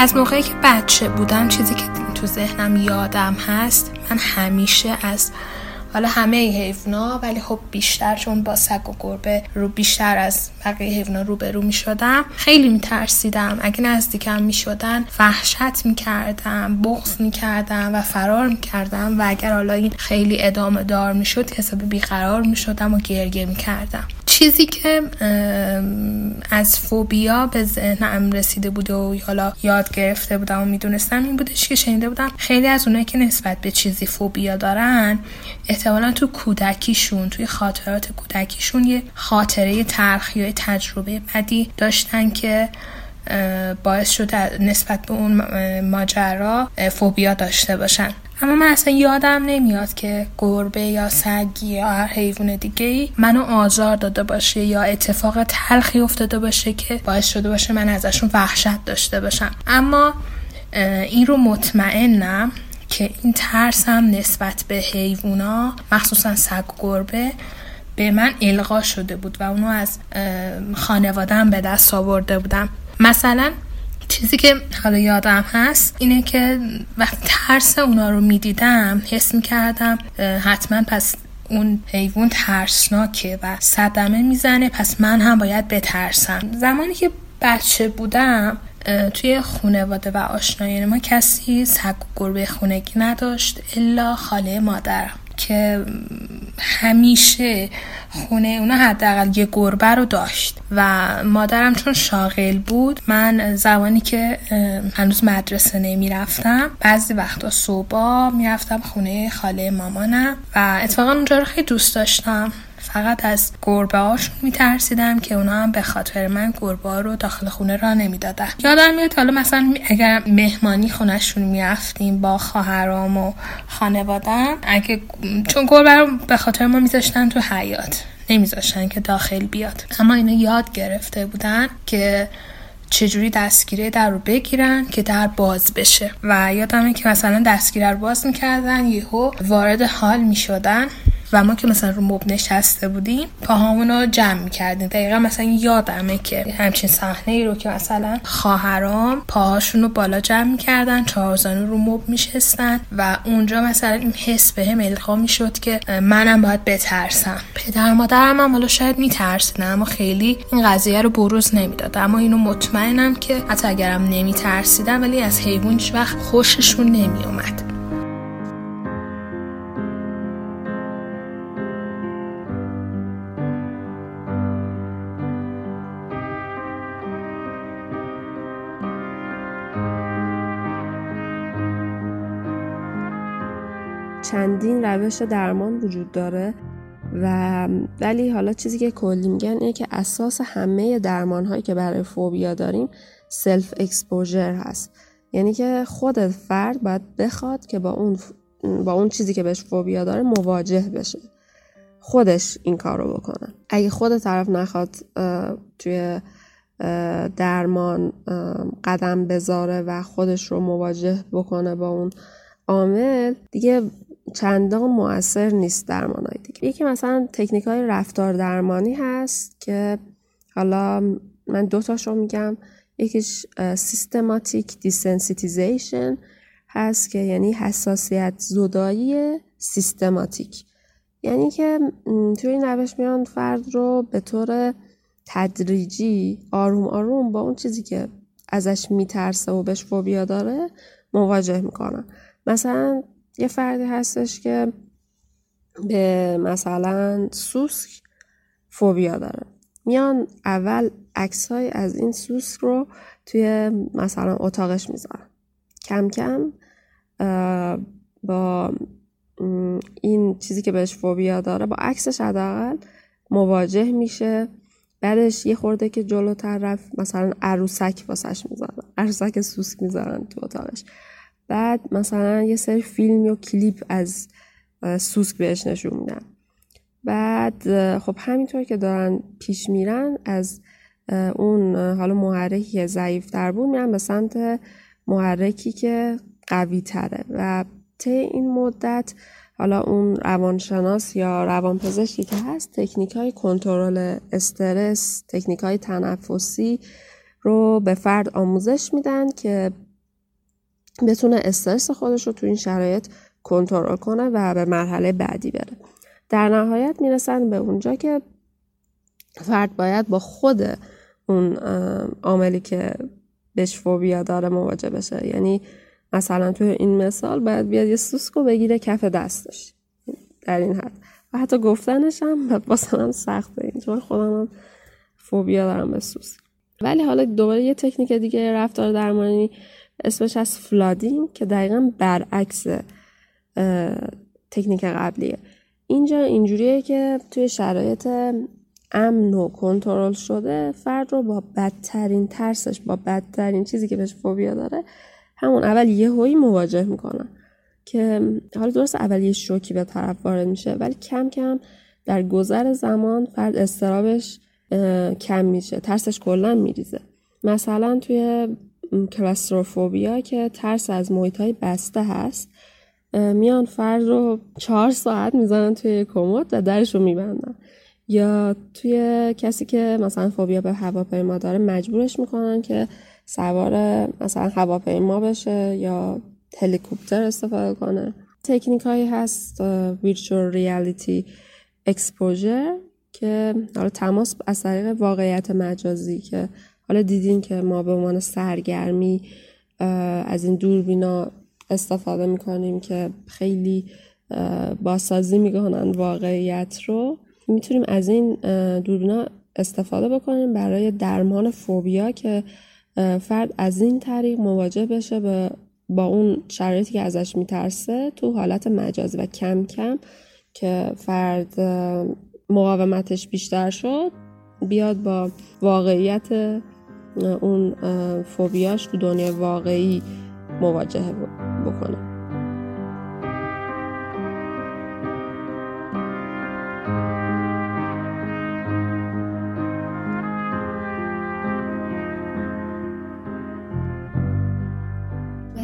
از موقعی که بچه بودم چیزی که تو ذهنم یادم هست من همیشه از حالا همه حیونا ولی خب بیشتر چون با سگ و گربه رو بیشتر از بقیه به رو می شدم خیلی می ترسیدم اگه نزدیکم می شدن وحشت می کردم بغض می کردم و فرار می کردم و اگر حالا این خیلی ادامه دار می شد حساب بیقرار می شدم و گرگه می کردم چیزی که از فوبیا به ذهنم رسیده بود و حالا یاد گرفته بودم و می‌دونستم این بودش که شنیده بودم خیلی از اونایی که نسبت به چیزی فوبیا دارن احتمالا تو کودکیشون توی خاطرات کودکیشون یه خاطره تلخ یا تجربه بدی داشتن که باعث شده نسبت به اون ماجرا فوبیا داشته باشن. اما من اصلا یادم نمیاد که گربه یا سگی یا هر حیوان دیگه ای منو آزار داده باشه یا اتفاق تلخی افتاده باشه که باعث شده باشه من ازشون وحشت داشته باشم. اما این رو مطمئنم که این ترسم نسبت به حیوونا مخصوصا سگ و گربه به من القا شده بود و اونو از خانوادم به دست آورده بودم. مثلا چیزی که حالا یادم هست اینه که وقتی ترس اونا رو می‌دیدم حس می‌کردم حتما پس اون حیوان ترسناکه و صدمه می‌زنه پس من هم باید بترسم. زمانی که بچه بودم توی خونواده و آشنایان ما کسی سگ و گربه خونگی نداشت الا خاله مادرم. که همیشه خونه اونا حداقل یه گربه رو داشت و مادرم چون شاغل بود من زمانی که هنوز مدرسه نمی‌رفتم بعضی وقتا صبح می‌رفتم خونه خاله مامانم و اتفاقا اونجا رو خیلی دوست داشتم. فقط از گربه هاشون میترسیدم که اونا هم به خاطر من گربه ها رو داخل خونه را نمی‌دادن. یادم میاد حالا مثلا اگر مهمانی خونهشون می‌رفتیم با خواهرام و خانوادم اگه چون گربه رو به خاطر ما میذاشتن تو حیات نمیذاشتن که داخل بیاد. اما اینا یاد گرفته بودن که چجوری دستگیره در رو بگیرن که در باز بشه. و یادمه که مثلا دستگیره رو باز می‌کردن یهو وارد حال می‌شدن. و ما که مثلا رو مب نشسته بودیم پاهامون رو جمع می‌کردیم. دقیقا مثلا یادمه که همچین صحنه ای رو که مثلا خواهرام پاهاشون رو بالا جمع می‌کردن چهارزانو رو مب میشستن و اونجا مثلا این حس به هم می‌شد که منم باید بترسم. پدر مادرم هم حالا شاید میترسیدن اما خیلی این قضیه رو بروز نمی‌داد. اما اینو مطمئنم که حتی اگرم نمیترسیدم ولی از حیوان وقت خوششون نمیومد چندین روش درمان وجود داره و ولی حالا چیزی که کلی میگن اینه که اساس همه درمان هایی که برای فوبیا داریم self exposure هست. یعنی که خود فرد باید بخواد که با اون با اون چیزی که بهش فوبیا داره مواجه بشه. خودش این کار رو بکنه. اگه خود طرف نخواد توی درمان قدم بذاره و خودش رو مواجه بکنه با اون عامل دیگه چندان موثر نیست درمانهای دیگه. یکی مثلا تکنیک های رفتار درمانی هست که حالا من دو تاشو میگم. یکیش systematic desensitization هست که یعنی حساسیت زدایی سیستماتیک یعنی که توی این روش میان فرد رو به طور تدریجی آروم آروم با اون چیزی که ازش میترسه و بهش فوبیا داره مواجه می‌کنن. مثلا یه فردی هستش که به مثلا سوسک فوبیا داره. میان اول عکس های از این سوسک رو توی مثلا اتاقش می‌ذارن. کم کم با این چیزی که بهش فوبیا داره با عکسش حداقل مواجه میشه. بعدش یه خورده که جلوتر رفت مثلا عروسک واسش می‌ذارن. عروسک سوسک می‌ذارن تو اتاقش. بعد مثلا یه سری فیلم یا کلیپ از سوسک بهش نشون میدن. بعد خب همینطور که دارن پیش میرن از اون حالا محرکی که ضعیف در بود میرن به سمت محرکی که قوی تره و طی این مدت حالا اون روانشناس یا روانپزشکی که هست تکنیک های کنترل استرس تکنیک های تنفسی رو به فرد آموزش میدن که بتونه استرس خودش رو تو این شرایط کنترل کنه و به مرحله بعدی بره. در نهایت می‌رسن به اونجا که فرد باید با خود اون عاملی که بهش فوبیا داره مواجه بشه. یعنی مثلا توی این مثال باید بیاد یه سوسکو بگیره کف دستش. در این حد. و حتی گفتنش هم واسه سخته این چون خودم هم فوبیا دارم به سوسک. ولی حالا دوباره یه تکنیک دیگه رفتار درمانی اسمش هست flooding که دقیقا برعکس تکنیک قبلیه. اینجا اینجوریه که توی شرایط امن و کنترل شده فرد رو با بدترین ترسش با بدترین چیزی که بهش فوبیا داره همون اول یهویی مواجه می‌کنن که حالا درست اول یه شوکی به طرف وارد میشه ولی کم کم در گذر زمان فرد استرابش کم میشه ترسش کلا میریزه. مثلا توی کلاستروفوبیا که ترس از محیط های بسته هست میان فرد رو چهار ساعت می‌زنن توی کمد و درش رو میبندن. یا توی کسی که مثلا فوبیا به هواپیما داره مجبورش می‌کنن که سوار مثلا هواپیما بشه یا هلیکوپتر استفاده کنه. تکنیک هایی هست ویرچوال ریالیتی اکسپوژر که حالا تماس از طریق واقعیت مجازی که حالا دیدین که ما به عنوان سرگرمی از این دوربینا استفاده می‌کنیم که خیلی باسازی می‌کنن واقعیت رو. می‌تونیم از این دوربینا استفاده بکنیم برای درمان فوبیا که فرد از این طریق مواجه بشه به با اون شرایطی که ازش میترسه تو حالت مجازی و کم کم که فرد مقاومتش بیشتر شد بیاد با واقعیت اون فوبیاش تو دنیا واقعی مواجهه بکنه.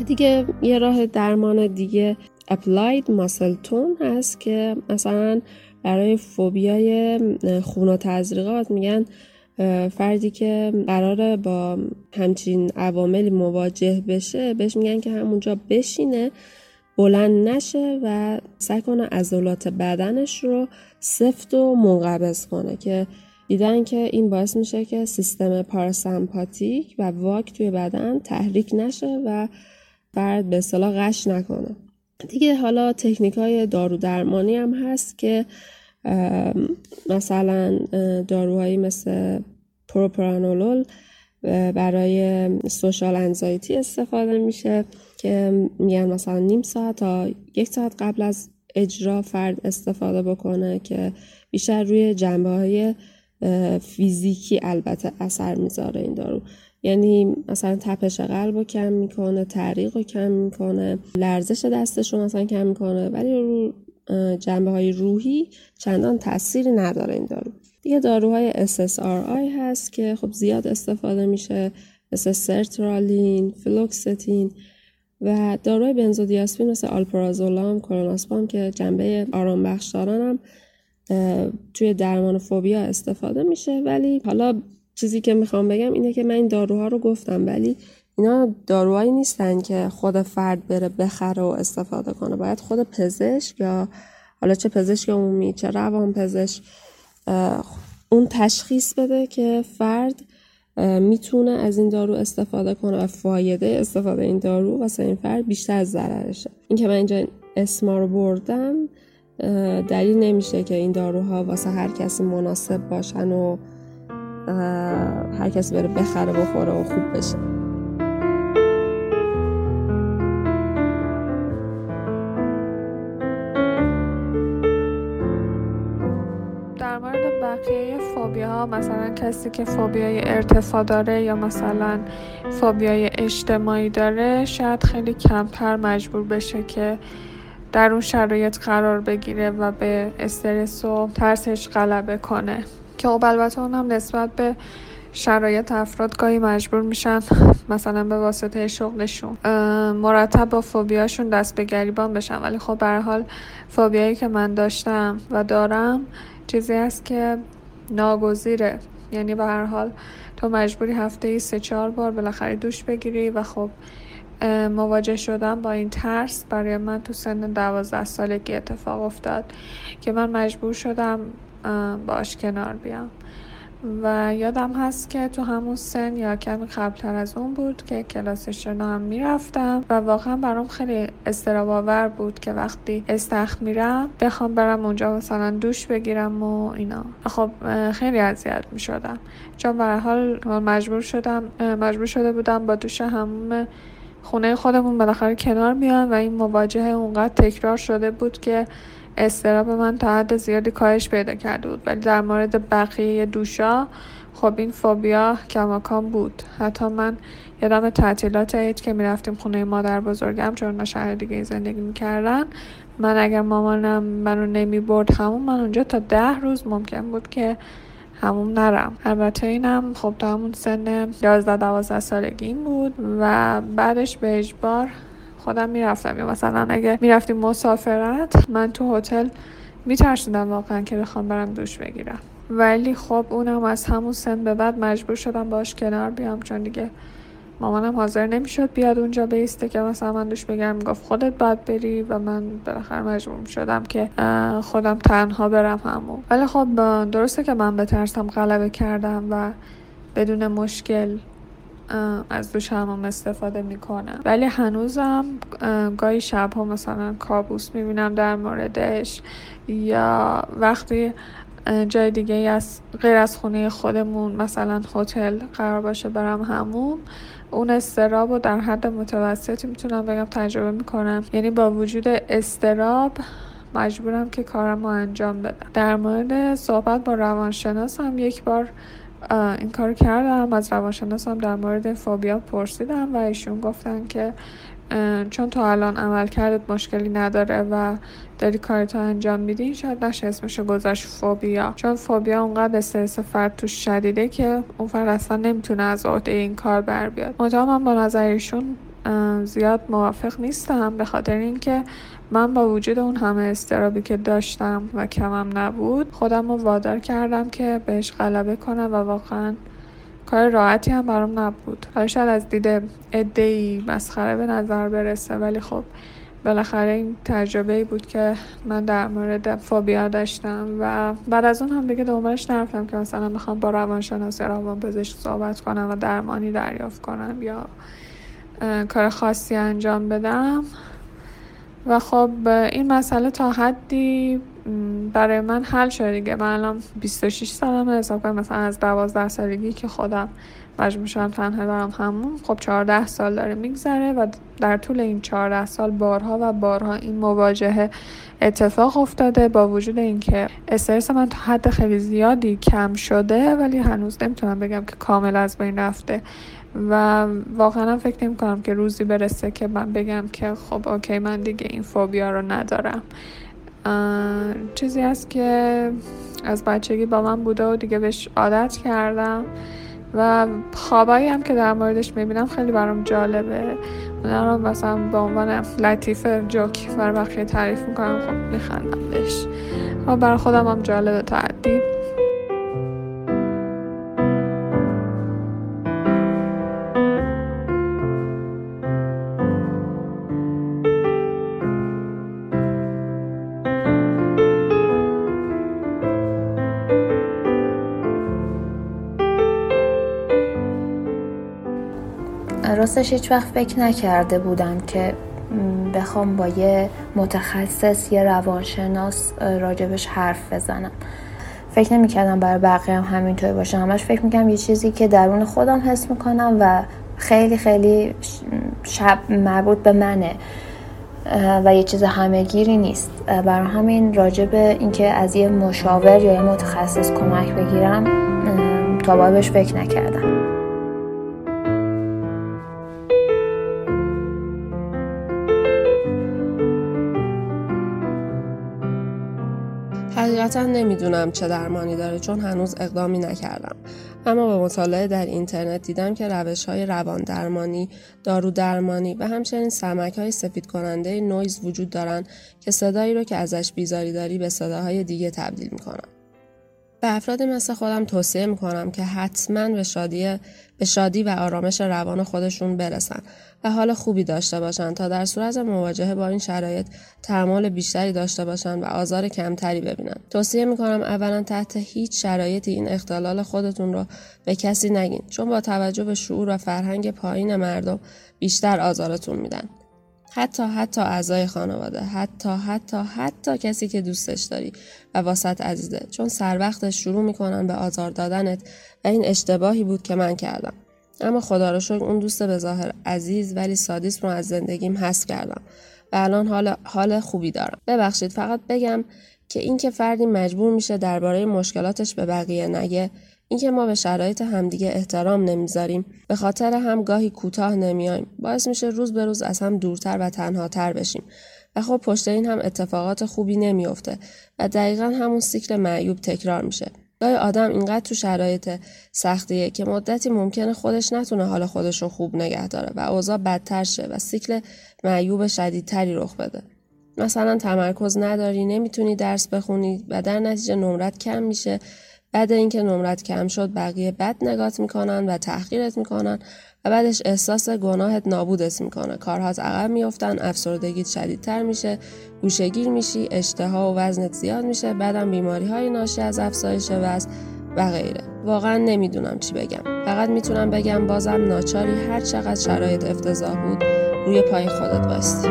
دیگه یه راه درمان دیگه اپلاید ماسل تون هست که مثلا برای فوبیای خون و تزریقات میگن. فردی که قراره با همچین عواملی مواجه بشه بهش میگن که همونجا بشینه بلند نشه و سعی کنه عضلات بدنش رو سفت و منقبض کنه که دیدن که این باعث میشه که سیستم پاراسمپاتیک و واک توی بدن تحریک نشه و فرد به اصطلاح غش نکنه. دیگه حالا تکنیک های دارو درمانی هم هست که مثلا داروهایی مثل پروپرانولول برای سوشال انزایتی استفاده میشه که میگن مثلا نیم ساعت تا یک ساعت قبل از اجرا فرد استفاده بکنه که بیشتر روی جنبه های فیزیکی البته اثر می‌ذاره این دارو. یعنی مثلا تپش قلب رو کم می‌کنه تعریق رو کم می‌کنه لرزش دستش رو مثلا کم می‌کنه ولی رو جنبه های روحی چندان تاثیری نداره این دارو. دیگه داروهای SSRI هست که خب زیاد استفاده میشه مثل سرترالین، فلوکستین و داروهای بنزودیاسپین مثل آلپرازولام، کلوناسپام که جنبه آرام بخش دارن هم توی درمان فوبیا استفاده میشه. ولی حالا چیزی که می‌خوام بگم اینه که من این داروها رو گفتم ولی اینا داروهایی نیستن که خود فرد بره بخره و استفاده کنه. باید خود پزشک یا حالا چه پزشک عمومی چه روان پزشک اون تشخیص بده که فرد می‌تونه از این دارو استفاده کنه و فایده استفاده این دارو واسه این فرد بیشتر از ضررشه. این که من اینجا اسما رو بردم دلیل نمیشه که این داروها واسه هر کسی مناسب باشن و هر کسی بره بخره بخوره و خوب بشه. مثلا کسی که فوبیای ارتفاع داره یا مثلا فوبیای اجتماعی داره شاید خیلی کمتر مجبور بشه که در اون شرایط قرار بگیره و به استرس و ترسش غلبه کنه. که خب البته اونم نسبت به شرایط افراد گاهی مجبور میشن مثلا به واسطه شغلشون مرتب با فوبیاشون دست به گریبان بشن. ولی خب به حال فوبیایی که من داشتم و دارم چیزی هست که ناگزیره یعنی به هر حال تو مجبوری هفته ای سه چهار بار بالاخره دوش بگیری و خب مواجه شدم با این ترس برای من تو سن دوازده سالگی اتفاق افتاد که من مجبور شدم باش کنار بیام. و یادم هست که تو همون سن یا کمی قبلتر از اون بود که کلاس شنا هم می‌رفتم و واقعا برام خیلی استراباور بود که وقتی استخ میرم بخوام برم اونجا مثلا دوش بگیرم و اینا. خب خیلی اذیت می‌شدم. چون به حال مجبور شدم مجبور شده بودم با دوش هموم خونه خودمون بالاخره کنار بیان و این مواجهه اونقدر تکرار شده بود که استراب من تا حد زیادی کاهش پیدا کرده بود. ولی در مورد بقیه دوشا خب این فوبیا کماکان بود. حتی من یادم تعطیلات عید که می‌رفتیم خونه مادر بزرگم چون شهر دیگه زندگی می‌کردن من اگر مامانم منو نمی برد همون من اونجا تا ده روز ممکن بود که همون نرم. البته اینم خب تا همون سن 11 12 سالگی بود و بعدش به اجبار خودم می‌رفتم. یا مثلا اگه می‌رفتیم مسافرت من تو هتل میترسیدم واقعا که بخوام برم دوش بگیرم. ولی خب اونم از همون سن به بعد مجبور شدم باش کنار بیام چون دیگه مامانم حاضر نمی‌شد بیاد اونجا بیسته که مثلا من دوش بگم گفت خودت باید بری و من بالاخره مجبور شدم که خودم تنها برم همون. ولی خب درسته که من به ترسم غلبه کردم و بدون مشکل از دوش همم استفاده می‌کنم. ولی هنوزم گاهی شبها مثلا کابوس می‌بینم در موردش یا وقتی جای دیگه از غیر از خونه خودمون مثلا هتل قرار باشه برم همون اون استراب رو در حد متوسطی می‌تونم بگم تجربه می‌کنم. یعنی با وجود استراب مجبورم که کارم رو انجام بدم. در مورد صحبت با روانشناس هم یک بار این کار کردم. از روانشناسم در مورد فوبیا پرسیدم و ایشون گفتن که چون تو الان عمل کردت مشکلی نداره و داری کارتو انجام میدی شاید نشه اسمشو گذاشت فوبیا. چون فوبیا اونقدر استرس فرد توش شدیده که اون فرد اصلا نمی‌تونه از عهده این کار بر بیاد. من با نظر ایشون زیاد موافق نیستم به خاطر اینکه من با وجود اون همه استرابی که داشتم و کمم نبود خودم رو وادار کردم که بهش غلبه کنم و واقعا کار راحتی هم برام نبود. حالا شاید از دیده ادهی مسخره به نظر برسه ولی خب بالاخره این تجربه بود که من در مورد فوبیا داشتم و بعد از اون هم دیگه دنبالش نرفتم که مثلا می‌خوام با روانشناس یا روان پزشک صحبت کنم و درمانی دریافت کنم یا کار خاصی انجام بدم. و خب این مسئله تا حدی برای من حل شده دیگه. من الان 26 سالمه حساب کنم مثلا از 12 سالگی که خودم مجبور شدم تنها برم همون خب 14 سال داره میگذره و در طول این 14 سال بارها و بارها این مواجهه اتفاق افتاده با وجود اینکه استرس من تا حد خیلی زیادی کم شده ولی هنوز نمی‌تونم بگم که کامل از بین رفته. و واقعا فکر نمی کنم که روزی برسه که من بگم که خب اوکی من دیگه این فوبیا رو ندارم. چیزی هست که از بچگی با من بوده و دیگه بهش عادت کردم و خوابایی هم که در موردش می‌بینم خیلی برام جالبه. اونا رو مثلا به عنوان لطیف جوک برای بقیه تعریف می‌کنم خب میخندم بهش. و برای خودم هم جالبه تعدی راستش هیچ وقت فکر نکرده بودم که بخوام با یه متخصص یه روانشناس راجبش حرف بزنم. فکر نمی‌کردم برای بقیه هم همینطوری باشه. همش فکر می‌کنم یه چیزی که درون خودم حس می‌کنم و خیلی خیلی شب مربوط به منه و یه چیز همهگیری نیست. برای همین راجب اینکه از یه مشاور یا یه متخصص کمک بگیرم تا بهش فکر نکردم. حقیقتا نمی‌دونم چه درمانی داره چون هنوز اقدامی نکردم اما به مطالعه در اینترنت دیدم که روش های روان درمانی، دارو درمانی و همچنین سمک های سفید کننده نویز وجود دارن که صدایی رو که ازش بیزاری داری به صداهای دیگه تبدیل می‌کنن. به افراد مثل خودم توصیه می‌کنم که حتما به شادی به شادی و آرامش روان خودشون برسن و حال خوبی داشته باشند تا در صورت مواجهه با این شرایط تحمل بیشتری داشته باشند و آزار کمتری ببینن. توصیه می‌کنم اولا تحت هیچ شرایطی این اختلال خودتون رو به کسی نگین چون با توجه به شعور و فرهنگ پایین مردم بیشتر آزارتون میدن. حتی حتی اعضای خانواده حتی حتی حتی کسی که دوستش داری و واسط عزیزه. چون سر وقتش شروع می‌کنن به آزار دادنت و این اشتباهی بود که من کردم. اما خدا رو شکر اون دوست به ظاهر عزیز ولی سادیس رو از زندگیم حس کردم و الان حال حال خوبی دارم. ببخشید فقط بگم که اینکه فردی مجبور میشه درباره مشکلاتش به بقیه نگه اینکه ما به شرایط همدیگه احترام نمی‌ذاریم. به خاطر هم گاهی کوتاه نمیایم. باعث میشه روز به روز از هم دورتر و تنهاتر بشیم. و خب پشت این هم اتفاقات خوبی نمیافته و دقیقا همون سیکل معیوب تکرار میشه. گاهی آدم اینقدر تو شرایط سختیه که مدتی ممکنه خودش نتونه حال خودش رو خوب نگه داره و اوضاع بدتر شه و سیکل معیوب شدیدتری رخ بده. مثلا تمرکز نداری نمی‌تونی درس بخونی و در نتیجه نمرت کم میشه بعد اینکه نمرت کم شد بقیه بد نگات می‌کنن و تحقیرت می‌کنن و بعدش احساس گناهت نابودت می‌کنه. کارهات عقب میفتن افسردگیت شدیدتر میشه گوشگیر میشی اشتها و وزنت زیاد میشه بعدم بیماری های ناشی از افزایش وزن و غیره. واقعا نمی‌دونم چی بگم. فقط می‌تونم بگم بازم ناچاری هر چقدر شرایط افتضاح بود روی پای خودت باستی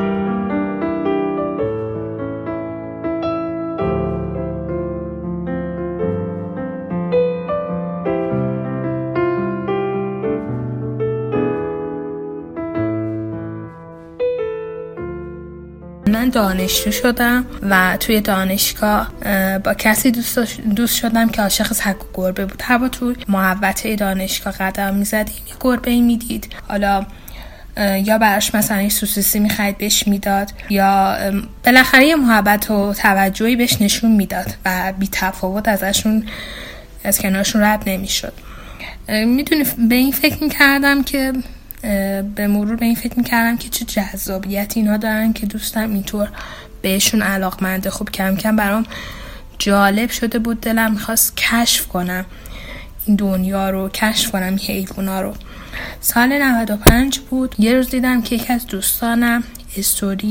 دانشجو شدم و توی دانشگاه با کسی دوست, دوست شدم که عاشق سگ و گربه بود. هر توی محوطه دانشگاه قدم می‌زدیم یه گربه ای می‌دید. حالا یا براش مثلا یه سوسیسی می‌خواید بهش می‌داد یا بالاخره یه محبت و توجهی بهش نشون می‌داد و بی تفاوت ازشون از کنارشون رد نمی‌شد. می‌دونی به این فکر می‌کردم که به مرور به این فکر می‌کردم که چه جذابیت اینا دارن که دوستم اینطور بهشون علاقمنده. خب کم کم برام جالب شده بود دلم می‌خواست کشف کنم این دنیا رو کشف کنم این حیوونا رو. سال 95 بود. یه روز دیدم که یکی از دوستانم استوری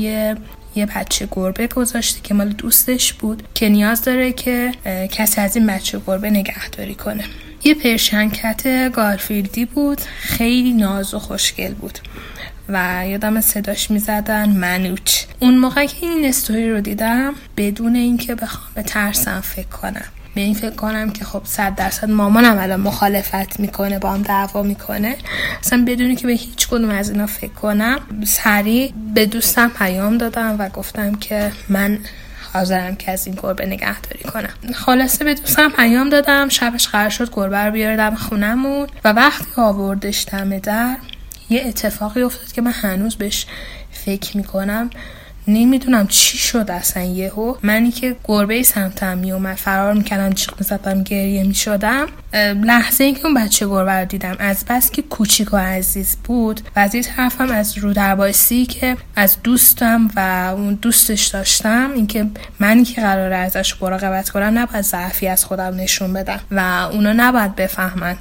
یه بچه گربه گذاشته که مال دوستش بود که نیاز داره که کسی از این بچه گربه نگهداری کنه. یه پرشنکت گارفیلدی بود. خیلی ناز و خوشگل بود. و یادم صداش می‌زدن منوچ. اون موقع که این استوری رو دیدم بدون اینکه بخوام به ترسم فکر کنم. به این فکر کنم که خب صد درصد مامانم الان مخالفت می‌کنه با هم دعوا می‌کنه. اصلا بدونی که به هیچ کدوم از اینا فکر کنم سریع به دوستم پیام دادم و گفتم که من حاضرم که از این گربه نگهداری کنم. خلاصه به دوستم پیام دادم شبش قرار شد گربه رو بیاردم خونمون و وقتی آوردش دم در یه اتفاقی افتاد که من هنوز بهش فکر می‌کنم. نمی‌دونم چی شد اصلا یهو. منی که گربه سمتم میومد فرار می‌کردم جیغ می‌زدم گریه می‌شدم. لحظه اینکه اون بچه گربه رو دیدم از بس که کوچیک و عزیز بود. و از این طرفم از رو دربایسی که از دوستم و اون دوستش داشتم اینکه منی که قراره ازش مراقبت کنم نباید ضعفی از خودم نشون بدم و اونا نباید بفهمن.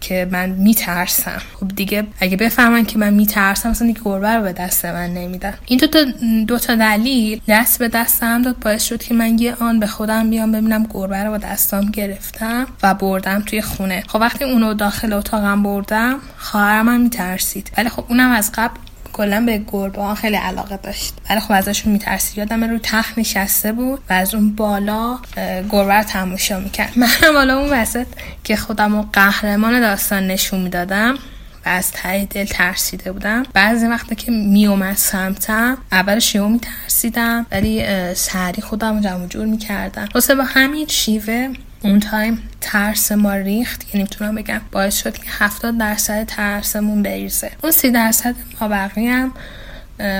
که من میترسم. خب دیگه اگه بفهمن که من میترسم مثلا دیگه گربه رو به دست من نمیدن. این دوتا دو تا دلیل دست به دستم داد باعث شد که من یه آن به خودم بیام ببینم گربه رو با دستام گرفتم و بردم توی خونه. خب وقتی اونو داخل اتاقم بردم خواهرم هم میترسید. ولی خب اونم از قبل کلا به گربه خیلی علاقه داشت. ولی خب ازشون میترسید. یادم رو تخت نشسته بود و از اون بالا گربه رو تماشا می‌کرد. منم بالا اون وسط که خودم رو قهرمان داستان نشون می‌دادم و از ته دل ترسیده بودم. بعضی وقتا که میومد سمتم اولش یهو میترسیدم ولی سری خودم جمع جور می‌کردم. واسه با همین شیوه اون تایم ترس ما ریخت. یعنی می‌تونم بگم باعث شد که 70 درصد ترسمون بریزه. اون سی درصد ما بقیه هم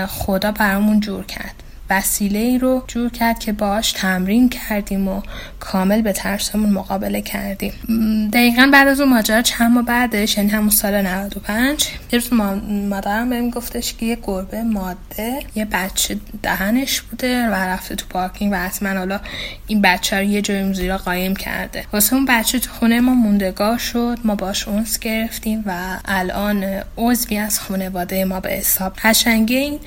خدا برامون جور کرد. وسیله ای رو جور کرد که باش تمرین کردیم و کامل به ترسمون مقابله کردیم. دقیقا بعد از اون ماجرا چند ماه بعدش یعنی همون سال 95 یه روز مادرم بهم گفتش که یه گربه ماده یه بچه دهنش بوده و رفته تو پارکینگ و حتما حالا این بچه رو یه جای زیرا قایم کرده. واسه اون بچه تو خونه ما موندگار شد. ما باش اونس گرفتیم و الان عضوی از خانواده ما به حساب. قشنگه این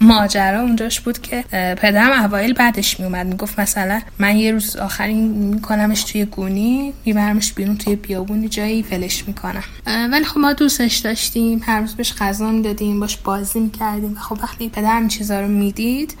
ماجرا اونجاش بود که پدرم اوایل بعدش میومد می‌گفت مثلا من یه روز آخری میکنمش توی گونی میبرمش بیرون توی بیابونی جایی ولش می‌کنم. ولی خب ما دوستش داشتیم هر روز بهش غذا می‌دادیم باش بازی می‌کردیم. خب وقتی پدرم چیزا رو می‌دید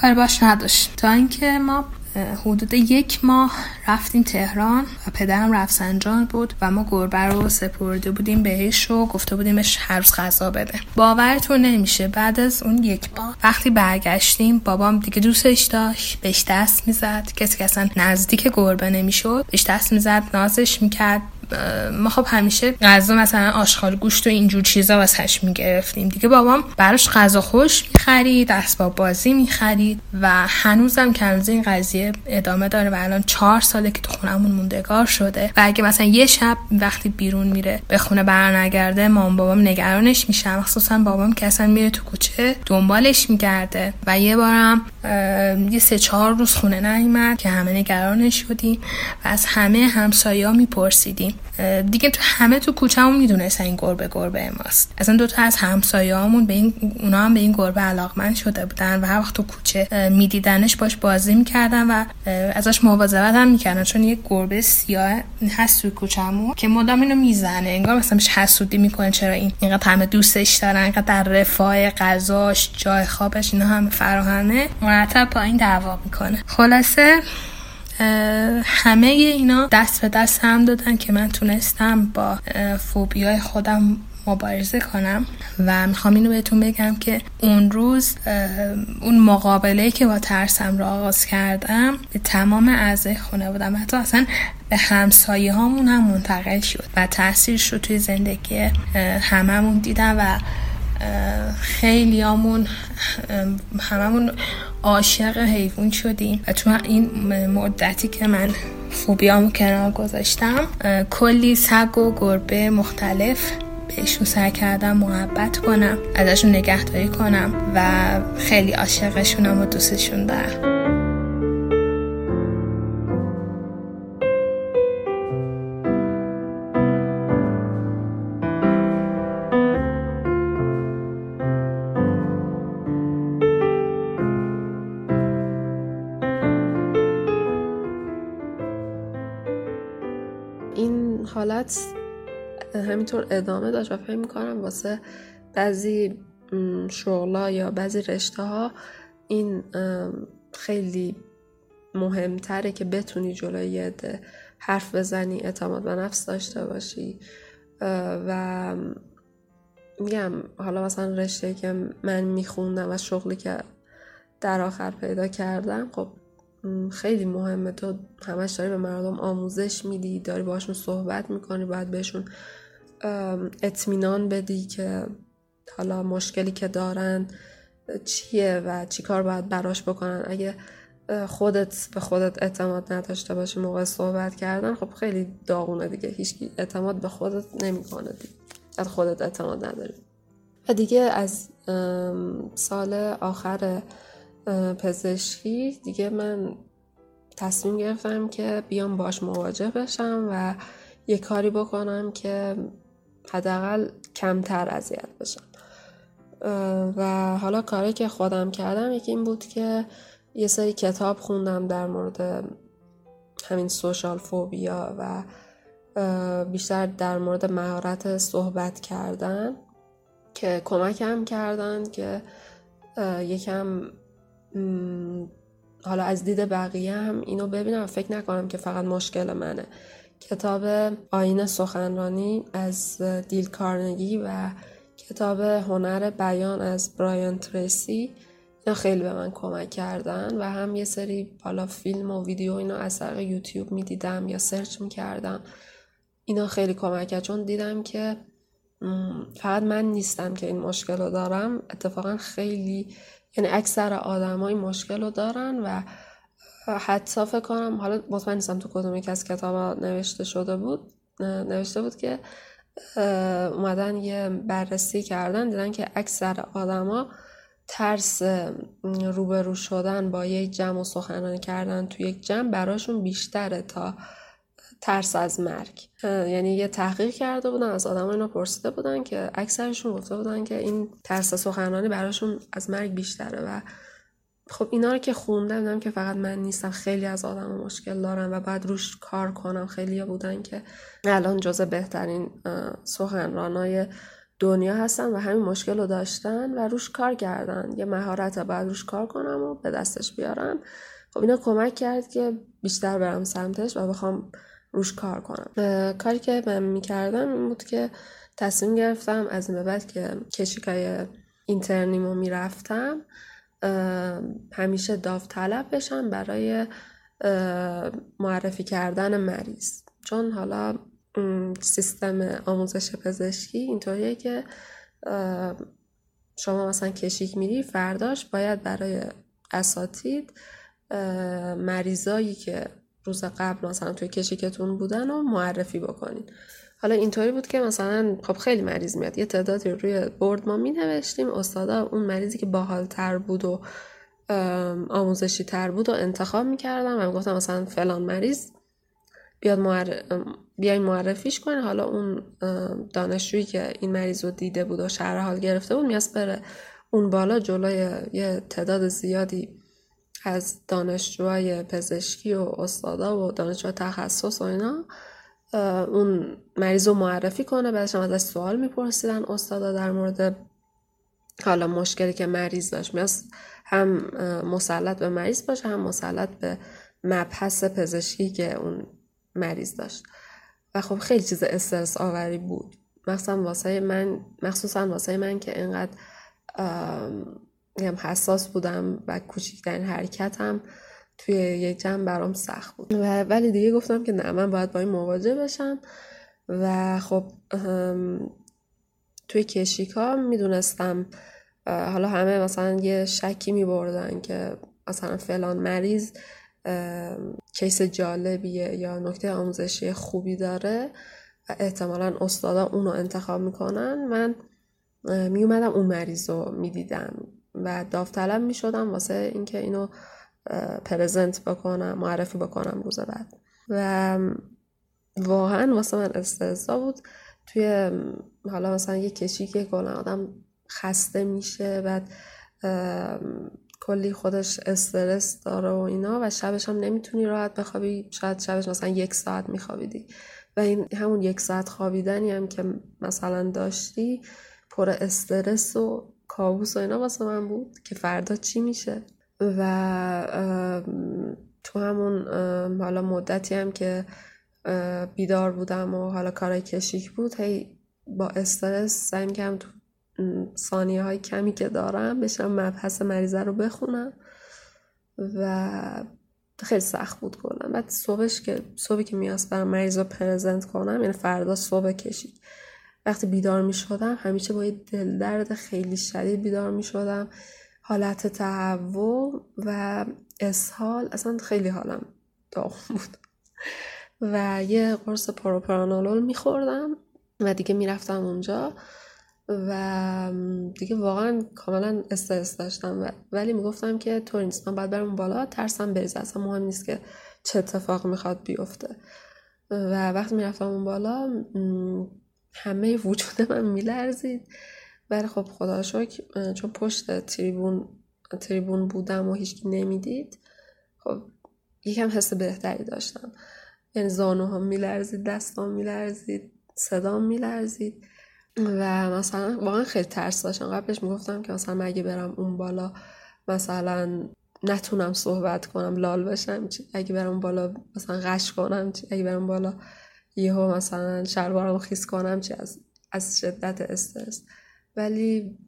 کار باش نداشت. تا اینکه ما حدود یک ماه رفتیم تهران و پدرم رفسنجان بود و ما گربه رو سپرده بودیم بهش و گفته بودیمش هر روز غذا بده. باورتون نمیشه. بعد از اون یک ماه وقتی برگشتیم بابام دیگه دوستش داشت بهش دست می‌زد. کسی که اصلا نزدیک گربه نمی‌شد بهش دست می‌زد نازش می‌کرد. ما خب همیشه غذا مثلا آشغال گوشت و اینجور چیزا واسش می‌گرفتیم. دیگه بابام براش غذا خوش می‌خرید اسباب بازی می‌خرید و هنوزم که این قضیه ادامه داره و الان چهار ساله که تو خونمون موندگار شده و اگه مثلا یه شب وقتی بیرون میره به خونه برنگرده مام بابام نگرانش میشه. مخصوصا بابام که اصلا میره تو کوچه دنبالش میگرده و یه بارم یه سه چهار روز خونه نیومد که همه نگرانش شدیم و از همه همسایا میپرسیدیم. دیگه تو همه تو کوچه‌مون می‌دونستن این گربه گربه ماست. اصلا دو تا از همسایه‌هامون به این اونا هم به این گربه علاقمند شده بودن و هر وقت تو کوچه میدیدنش باش بازی می‌کردن و ازش مواظبت هم می‌کردن. چون یه گربه سیاه هست تو کوچه‌مون که مدام اینو می‌زنه. انگار مثلا بهش حسودی می‌کنه. چرا این اینقدر همه دوستش دارن اینقدر در رفاه غذاش جای خوابش اینا هم فراهمه. مرتب با این دعوا می‌کنه. خلاصه همه اینا دست به دست هم دادن که من تونستم با فوبیای خودم مبارزه کنم. و می‌خوام اینو بهتون بگم که اون روز اون مقابله که با ترسم رو آغاز کردم به تمام اعضای خونه بودم. حتی اصلا به همسایه هامون هم منتقل شد و تاثیرش رو توی زندگی هممون دیدم و خیلی همون هممون عاشق حیوان شدیم. و تو این مدتی که من فوبیامو کنار گذاشتم کلی سگ و گربه مختلف بهشون سعی کردم محبت کنم ازشون نگهداری کنم و خیلی عاشقشونم و دوستشون دارم. حالت همینطور ادامه داشت و فکر می‌کنم واسه بعضی شغلا یا بعضی رشته ها این خیلی مهمتره که بتونی جلوی یه حرف بزنی اعتماد به نفس داشته باشی. و میگم حالا مثلا رشته که من میخوندم و شغلی که در آخر پیدا کردم خب خیلی مهمه. تو همش داری به مردم آموزش میدی داری باشون صحبت می‌کنی باید بهشون اطمینان بدی که حالا مشکلی که دارن چیه و چی کار باید براش بکنن. اگه خودت به خودت اعتماد نداشته باشی موقع صحبت کردن خب خیلی داغونه دیگه. هیچ اعتماد به خودت نمی‌کنه دیگه. از خودت اعتماد نداری. و دیگه از سال آخر پزشکی دیگه من تصمیم گرفتم که بیام باش مواجه بشم و یه کاری بکنم که حداقل کمتر اذیت بشم. و حالا کاری که خودم کردم یکی این بود که یه سری کتاب خوندم در مورد همین سوشال فوبیا و بیشتر در مورد مهارت صحبت کردن که کمکم کردن که یکم حالا از دید بقیه هم اینو ببینم. فکر نکنم که فقط مشکل منه. کتاب آین سخنرانی از دیل کارنگی و کتاب هنر بیان از برایان تریسی اینا خیلی به من کمک کردن و هم یه سری حالا فیلم و ویدیو اینا از طریق یوتیوب می‌دیدم یا سرچ می‌کردم. اینا خیلی کمک کرد. چون دیدم که فقط من نیستم که این مشکل رو دارم. اتفاقا خیلی یعنی اکثر آدم این مشکل رو دارن و حتی فکر کنم حالا مطمئن نیستم تو کدوم یک از کتاب نوشته شده بود نوشته بود که اومدن یه بررسی کردن دیدن که اکثر آدما ترس روبرو شدن با یک جمع و سخنرانی کردن تو یک جمع براشون بیشتره تا ترس از مرگ. یعنی یه تحقیق کرده بودن از آدم اینو پرسیده بودن که اکثرشون گفته بودن که این ترس سخنرانی براشون از مرگ بیشتره و خب اینا رو که خوندم دیدم که فقط من نیستم خیلی از آدم مشکل دارن و باید روش کار کنم. خیلی بودن که الان جزء بهترین سخنرانای دنیا هستن و همین مشکل رو داشتن و روش کار کردن. یه مهارت باید روش کار کنم و به دستش بیارم خب اینا کمک کرد که بیشتر برم سمتش و بخوام روش کار کنم. کاری که من می‌کردم این بود که تصمیم گرفتم از این به بعد که کشیکای اینترنیمو می‌رفتم همیشه داوطلب بشم برای معرفی کردن مریض. چون حالا سیستم آموزش پزشکی اینطوریه که شما مثلا کشیک میری فرداش باید برای اساتید مریضایی که روز قبل مثلا توی کشیکتون بودن و معرفی بکنین. حالا اینطوری بود که مثلا خب خیلی مریض میاد. یه تعدادی روی برد ما می نوشتیم استادا اون مریضی که باحالتر بود و آموزشی تر بود و انتخاب می‌کردم و گفتم مثلا فلان مریض بیاد معرف... بیاین معرفیش کنه حالا اون دانشجویی که این مریض رو دیده بود و شهر حال گرفته بود میاس بره اون بالا جلوی یه تعداد زیادی از دانشجوهای پزشکی و استادا و دانشجو تخصص و اینا اون مریض رو معرفی کنه. بعدش هم ازش سوال میپرسیدن استادا در مورد حالا مشکلی که مریض داشت. میاست هم مسلط به مریض باشه هم مسلط به مبحث پزشکی که اون مریض داشت. و خب خیلی چیز استرس آوری بود. مخصوصا واسه من مخصوصا واسه من که اینقدر حساس بودم و کوچکترین حرکتم توی یک جمع برام سخت بود. و ولی دیگه گفتم که نه من باید با این مواجه بشم. و خب توی کشیکا می‌دونستم حالا همه مثلا یه شکی می بردن که مثلا فلان مریض کیس جالبیه یا نکته آموزشی خوبی داره و احتمالا استادا اونو انتخاب می‌کنن. من میومدم اون مریض رو می‌دیدم. و داوطلب می‌شدم واسه اینکه اینو پرزنت بکنم معرفی بکنم روز بعد. و واقعا واسه من استرسا بود. توی حالا مثلا یه کشی که کلا آدم خسته میشه بعد کلی خودش استرس داره و اینا و شبش هم نمی‌تونی راحت بخوابی. شاید شبش مثلا یک ساعت میخوابیدی. و این همون یک ساعت خوابیدنی هم که مثلا داشتی پر استرس و کابوس و اینا واسه من بود که فردا چی میشه. و تو همون حالا مدتی هم که بیدار بودم و حالا کارای کشیک بود هی با استرس سعی می‌کردم تو ثانیه های کمی که دارم بشم مبحث مریضه رو بخونم و خیلی سخت بود کلا. بعد صبحش که صبحی که میاست برم مریض رو پرزنت کنم یعنی فردا صبح کشید وقتی بیدار می شدم همیشه با یه دل درد خیلی شدید بیدار می شدم حالت تهوع و اسهال اصلا خیلی حالم داغم بود. و یه قرص پروپرانولول میخوردم و دیگه می‌رفتم اونجا و دیگه واقعا کاملا استرس داشتم. ولی می‌گفتم که طور نیست من باید برم بالا ترسم بریزه. اصلا مهم نیست که چه اتفاق می‌خواد بیفته. و وقتی می‌رفتم اون بالا همه وجود من میلرزید. ولی خب خدا شکر چون پشت تریبون تریبون بودم و هیچکی نمی‌دید خب یکم حس بهتری داشتم. یعنی زانوها میلرزید دستام میلرزید صدام میلرزید. و مثلا واقعا خیلی ترس داشتم. قبلش می‌گفتم که مثلا اگه برم اون بالا مثلا نتونم صحبت کنم لال بشم چی؟ اگه برم بالا مثلا غش کنم چی؟ اگه برم بالا یهو مثلا شلوارم خیس کنم چی از از شدت استرس. ولی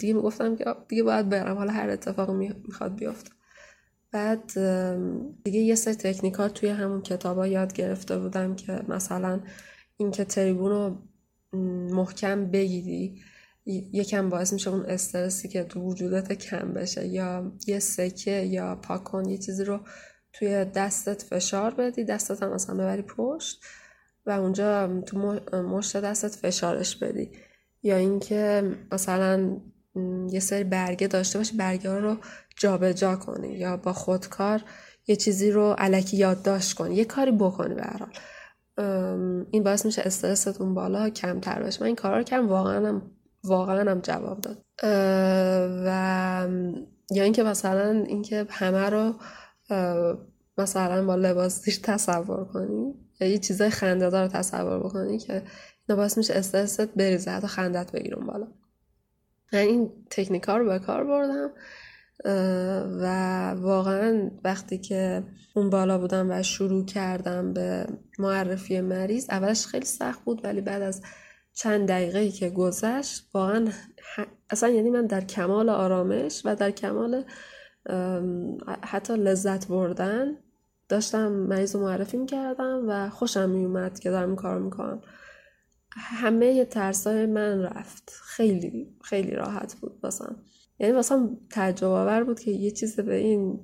دیگه می‌گفتم که دیگه باید برم. حالا هر اتفاق می‌خواد بیفته. بعد دیگه یه سری تکنیکات توی همون کتابا یاد گرفته بودم که مثلا اینکه تریبون رو محکم بگیری یکم باعث میشه اون استرسی که تو وجودت کم بشه یا یه سکه یا پاکن یه چیزی رو توی دستت فشار بدی دستت هم مثلا ببری پشت و اونجا تو مشت دستت فشارش بدی. یا اینکه مثلا یه سری برگه داشته باشی برگه رو جابجا جا کنی یا با خودکار یه چیزی رو علکی یادداشت کنی یه کاری بکنی به حال. این باعث میشه استرستون بالا کمتر بشه. من این کارا رو کردم واقعا هم واقعا هم جواب داد. و یا اینکه مثلا اینکه همه رو مثلا با لباس دیر تصور کنی؟ یا یه چیزای خنده دار تصور بکنی که اینا باعث میشه استرست بریزه حتی خندت بگیرون بالا. من این تکنیک ها رو به کار بردم و واقعا وقتی که اون بالا بودم و شروع کردم به معرفی مریض اولش خیلی سخت بود ولی بعد از چند دقیقه که گذشت واقعا اصلا یعنی من در کمال آرامش و در کمال حتی لذت بردن داشتم مریض رو معرفی می‌کردم و خوشم میومد که دارم کار می‌کنم. همه ترسای من رفت. خیلی خیلی راحت بود باسم یعنی واسم تعجب آور بود که یه چیز به این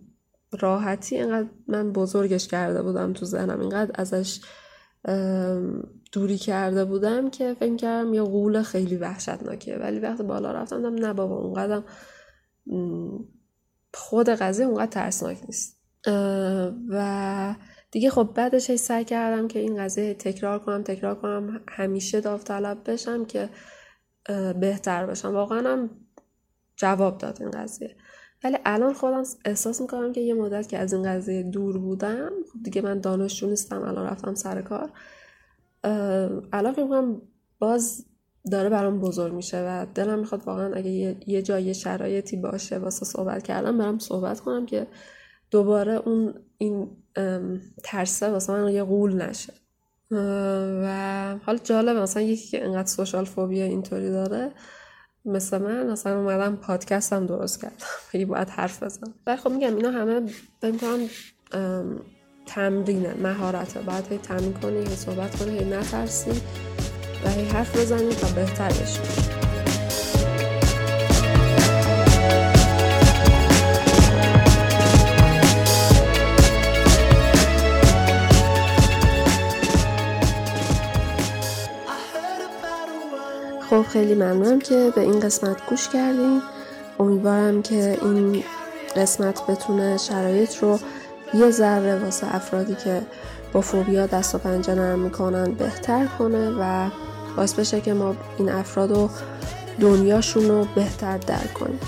راحتی اینقدر من بزرگش کرده بودم تو ذهنم. اینقدر ازش دوری کرده بودم که فکر کردم یه غول خیلی وحشتناکه ولی وقتی بالا رفتم دم نه بابا اونقدر خود قضیه اونقدر ترسناک نیست. و دیگه خب بعدش سعی کردم که این قضیه تکرار کنم تکرار کنم همیشه داوطلب بشم که بهتر بشم. واقعا هم جواب داد این قضیه. ولی الان خودم احساس می‌کنم که یه مدت که از این قضیه دور بودم خب دیگه من دانشجو نیستم الان رفتم سر کار. الان فکر باز داره برام بزرگ میشه و دلم می‌خواد واقعا اگه یه جای شرایطی باشه واسه صحبت کردم برم صحبت کنم که دوباره اون این ترسه واسه من یه قول نشه. و حالا جالب مثلا یکی که اینقدر سوشال فوبیا اینطوری داره مثل من اصلا اومدم پادکست هم درست کردم. خیلی باید حرف بزنم. ولی خب میگم اینا همه بمیتونم تمرینه مهارته. باید هی تمرین کنی هی صحبت کنی نترسی. هی حرف بزنی تا بهتر بشی خب خیلی ممنونم که به این قسمت گوش کردیم امیدوارم که این قسمت بتونه شرایط رو یه ذره واسه افرادی که با فوبیا دست و پنجه نرم می‌کنن بهتر کنه و باعث بشه که ما این افراد رو دنیاشون رو بهتر درک کنیم.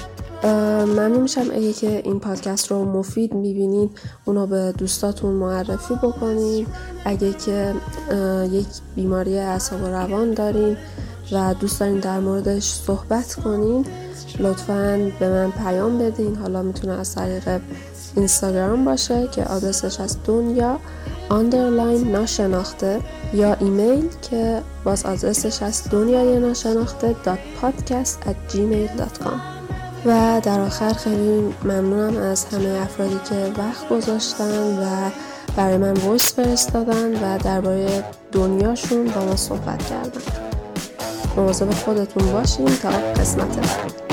ممنون میشم اگه که این پادکست رو مفید می‌بینین اونو به دوستاتون معرفی بکنین اگه که یک بیماری اعصاب و روان دارین و دوست دارین در موردش صحبت کنین لطفا به من پیام بدین. حالا می‌تونه از طریق اینستاگرام باشه که آدرسش هست دنیا underline ناشناخته یا ایمیل که باز آدرسش هست دنیای ناشناخته dot podcast at gmail.com و در آخر خیلی ممنونم از همه افرادی که وقت گذاشتن و برای من ویس فرستادن و درباره دنیاشون با ما صحبت کردن. مواظب خودتون باشین تا قسمت بعد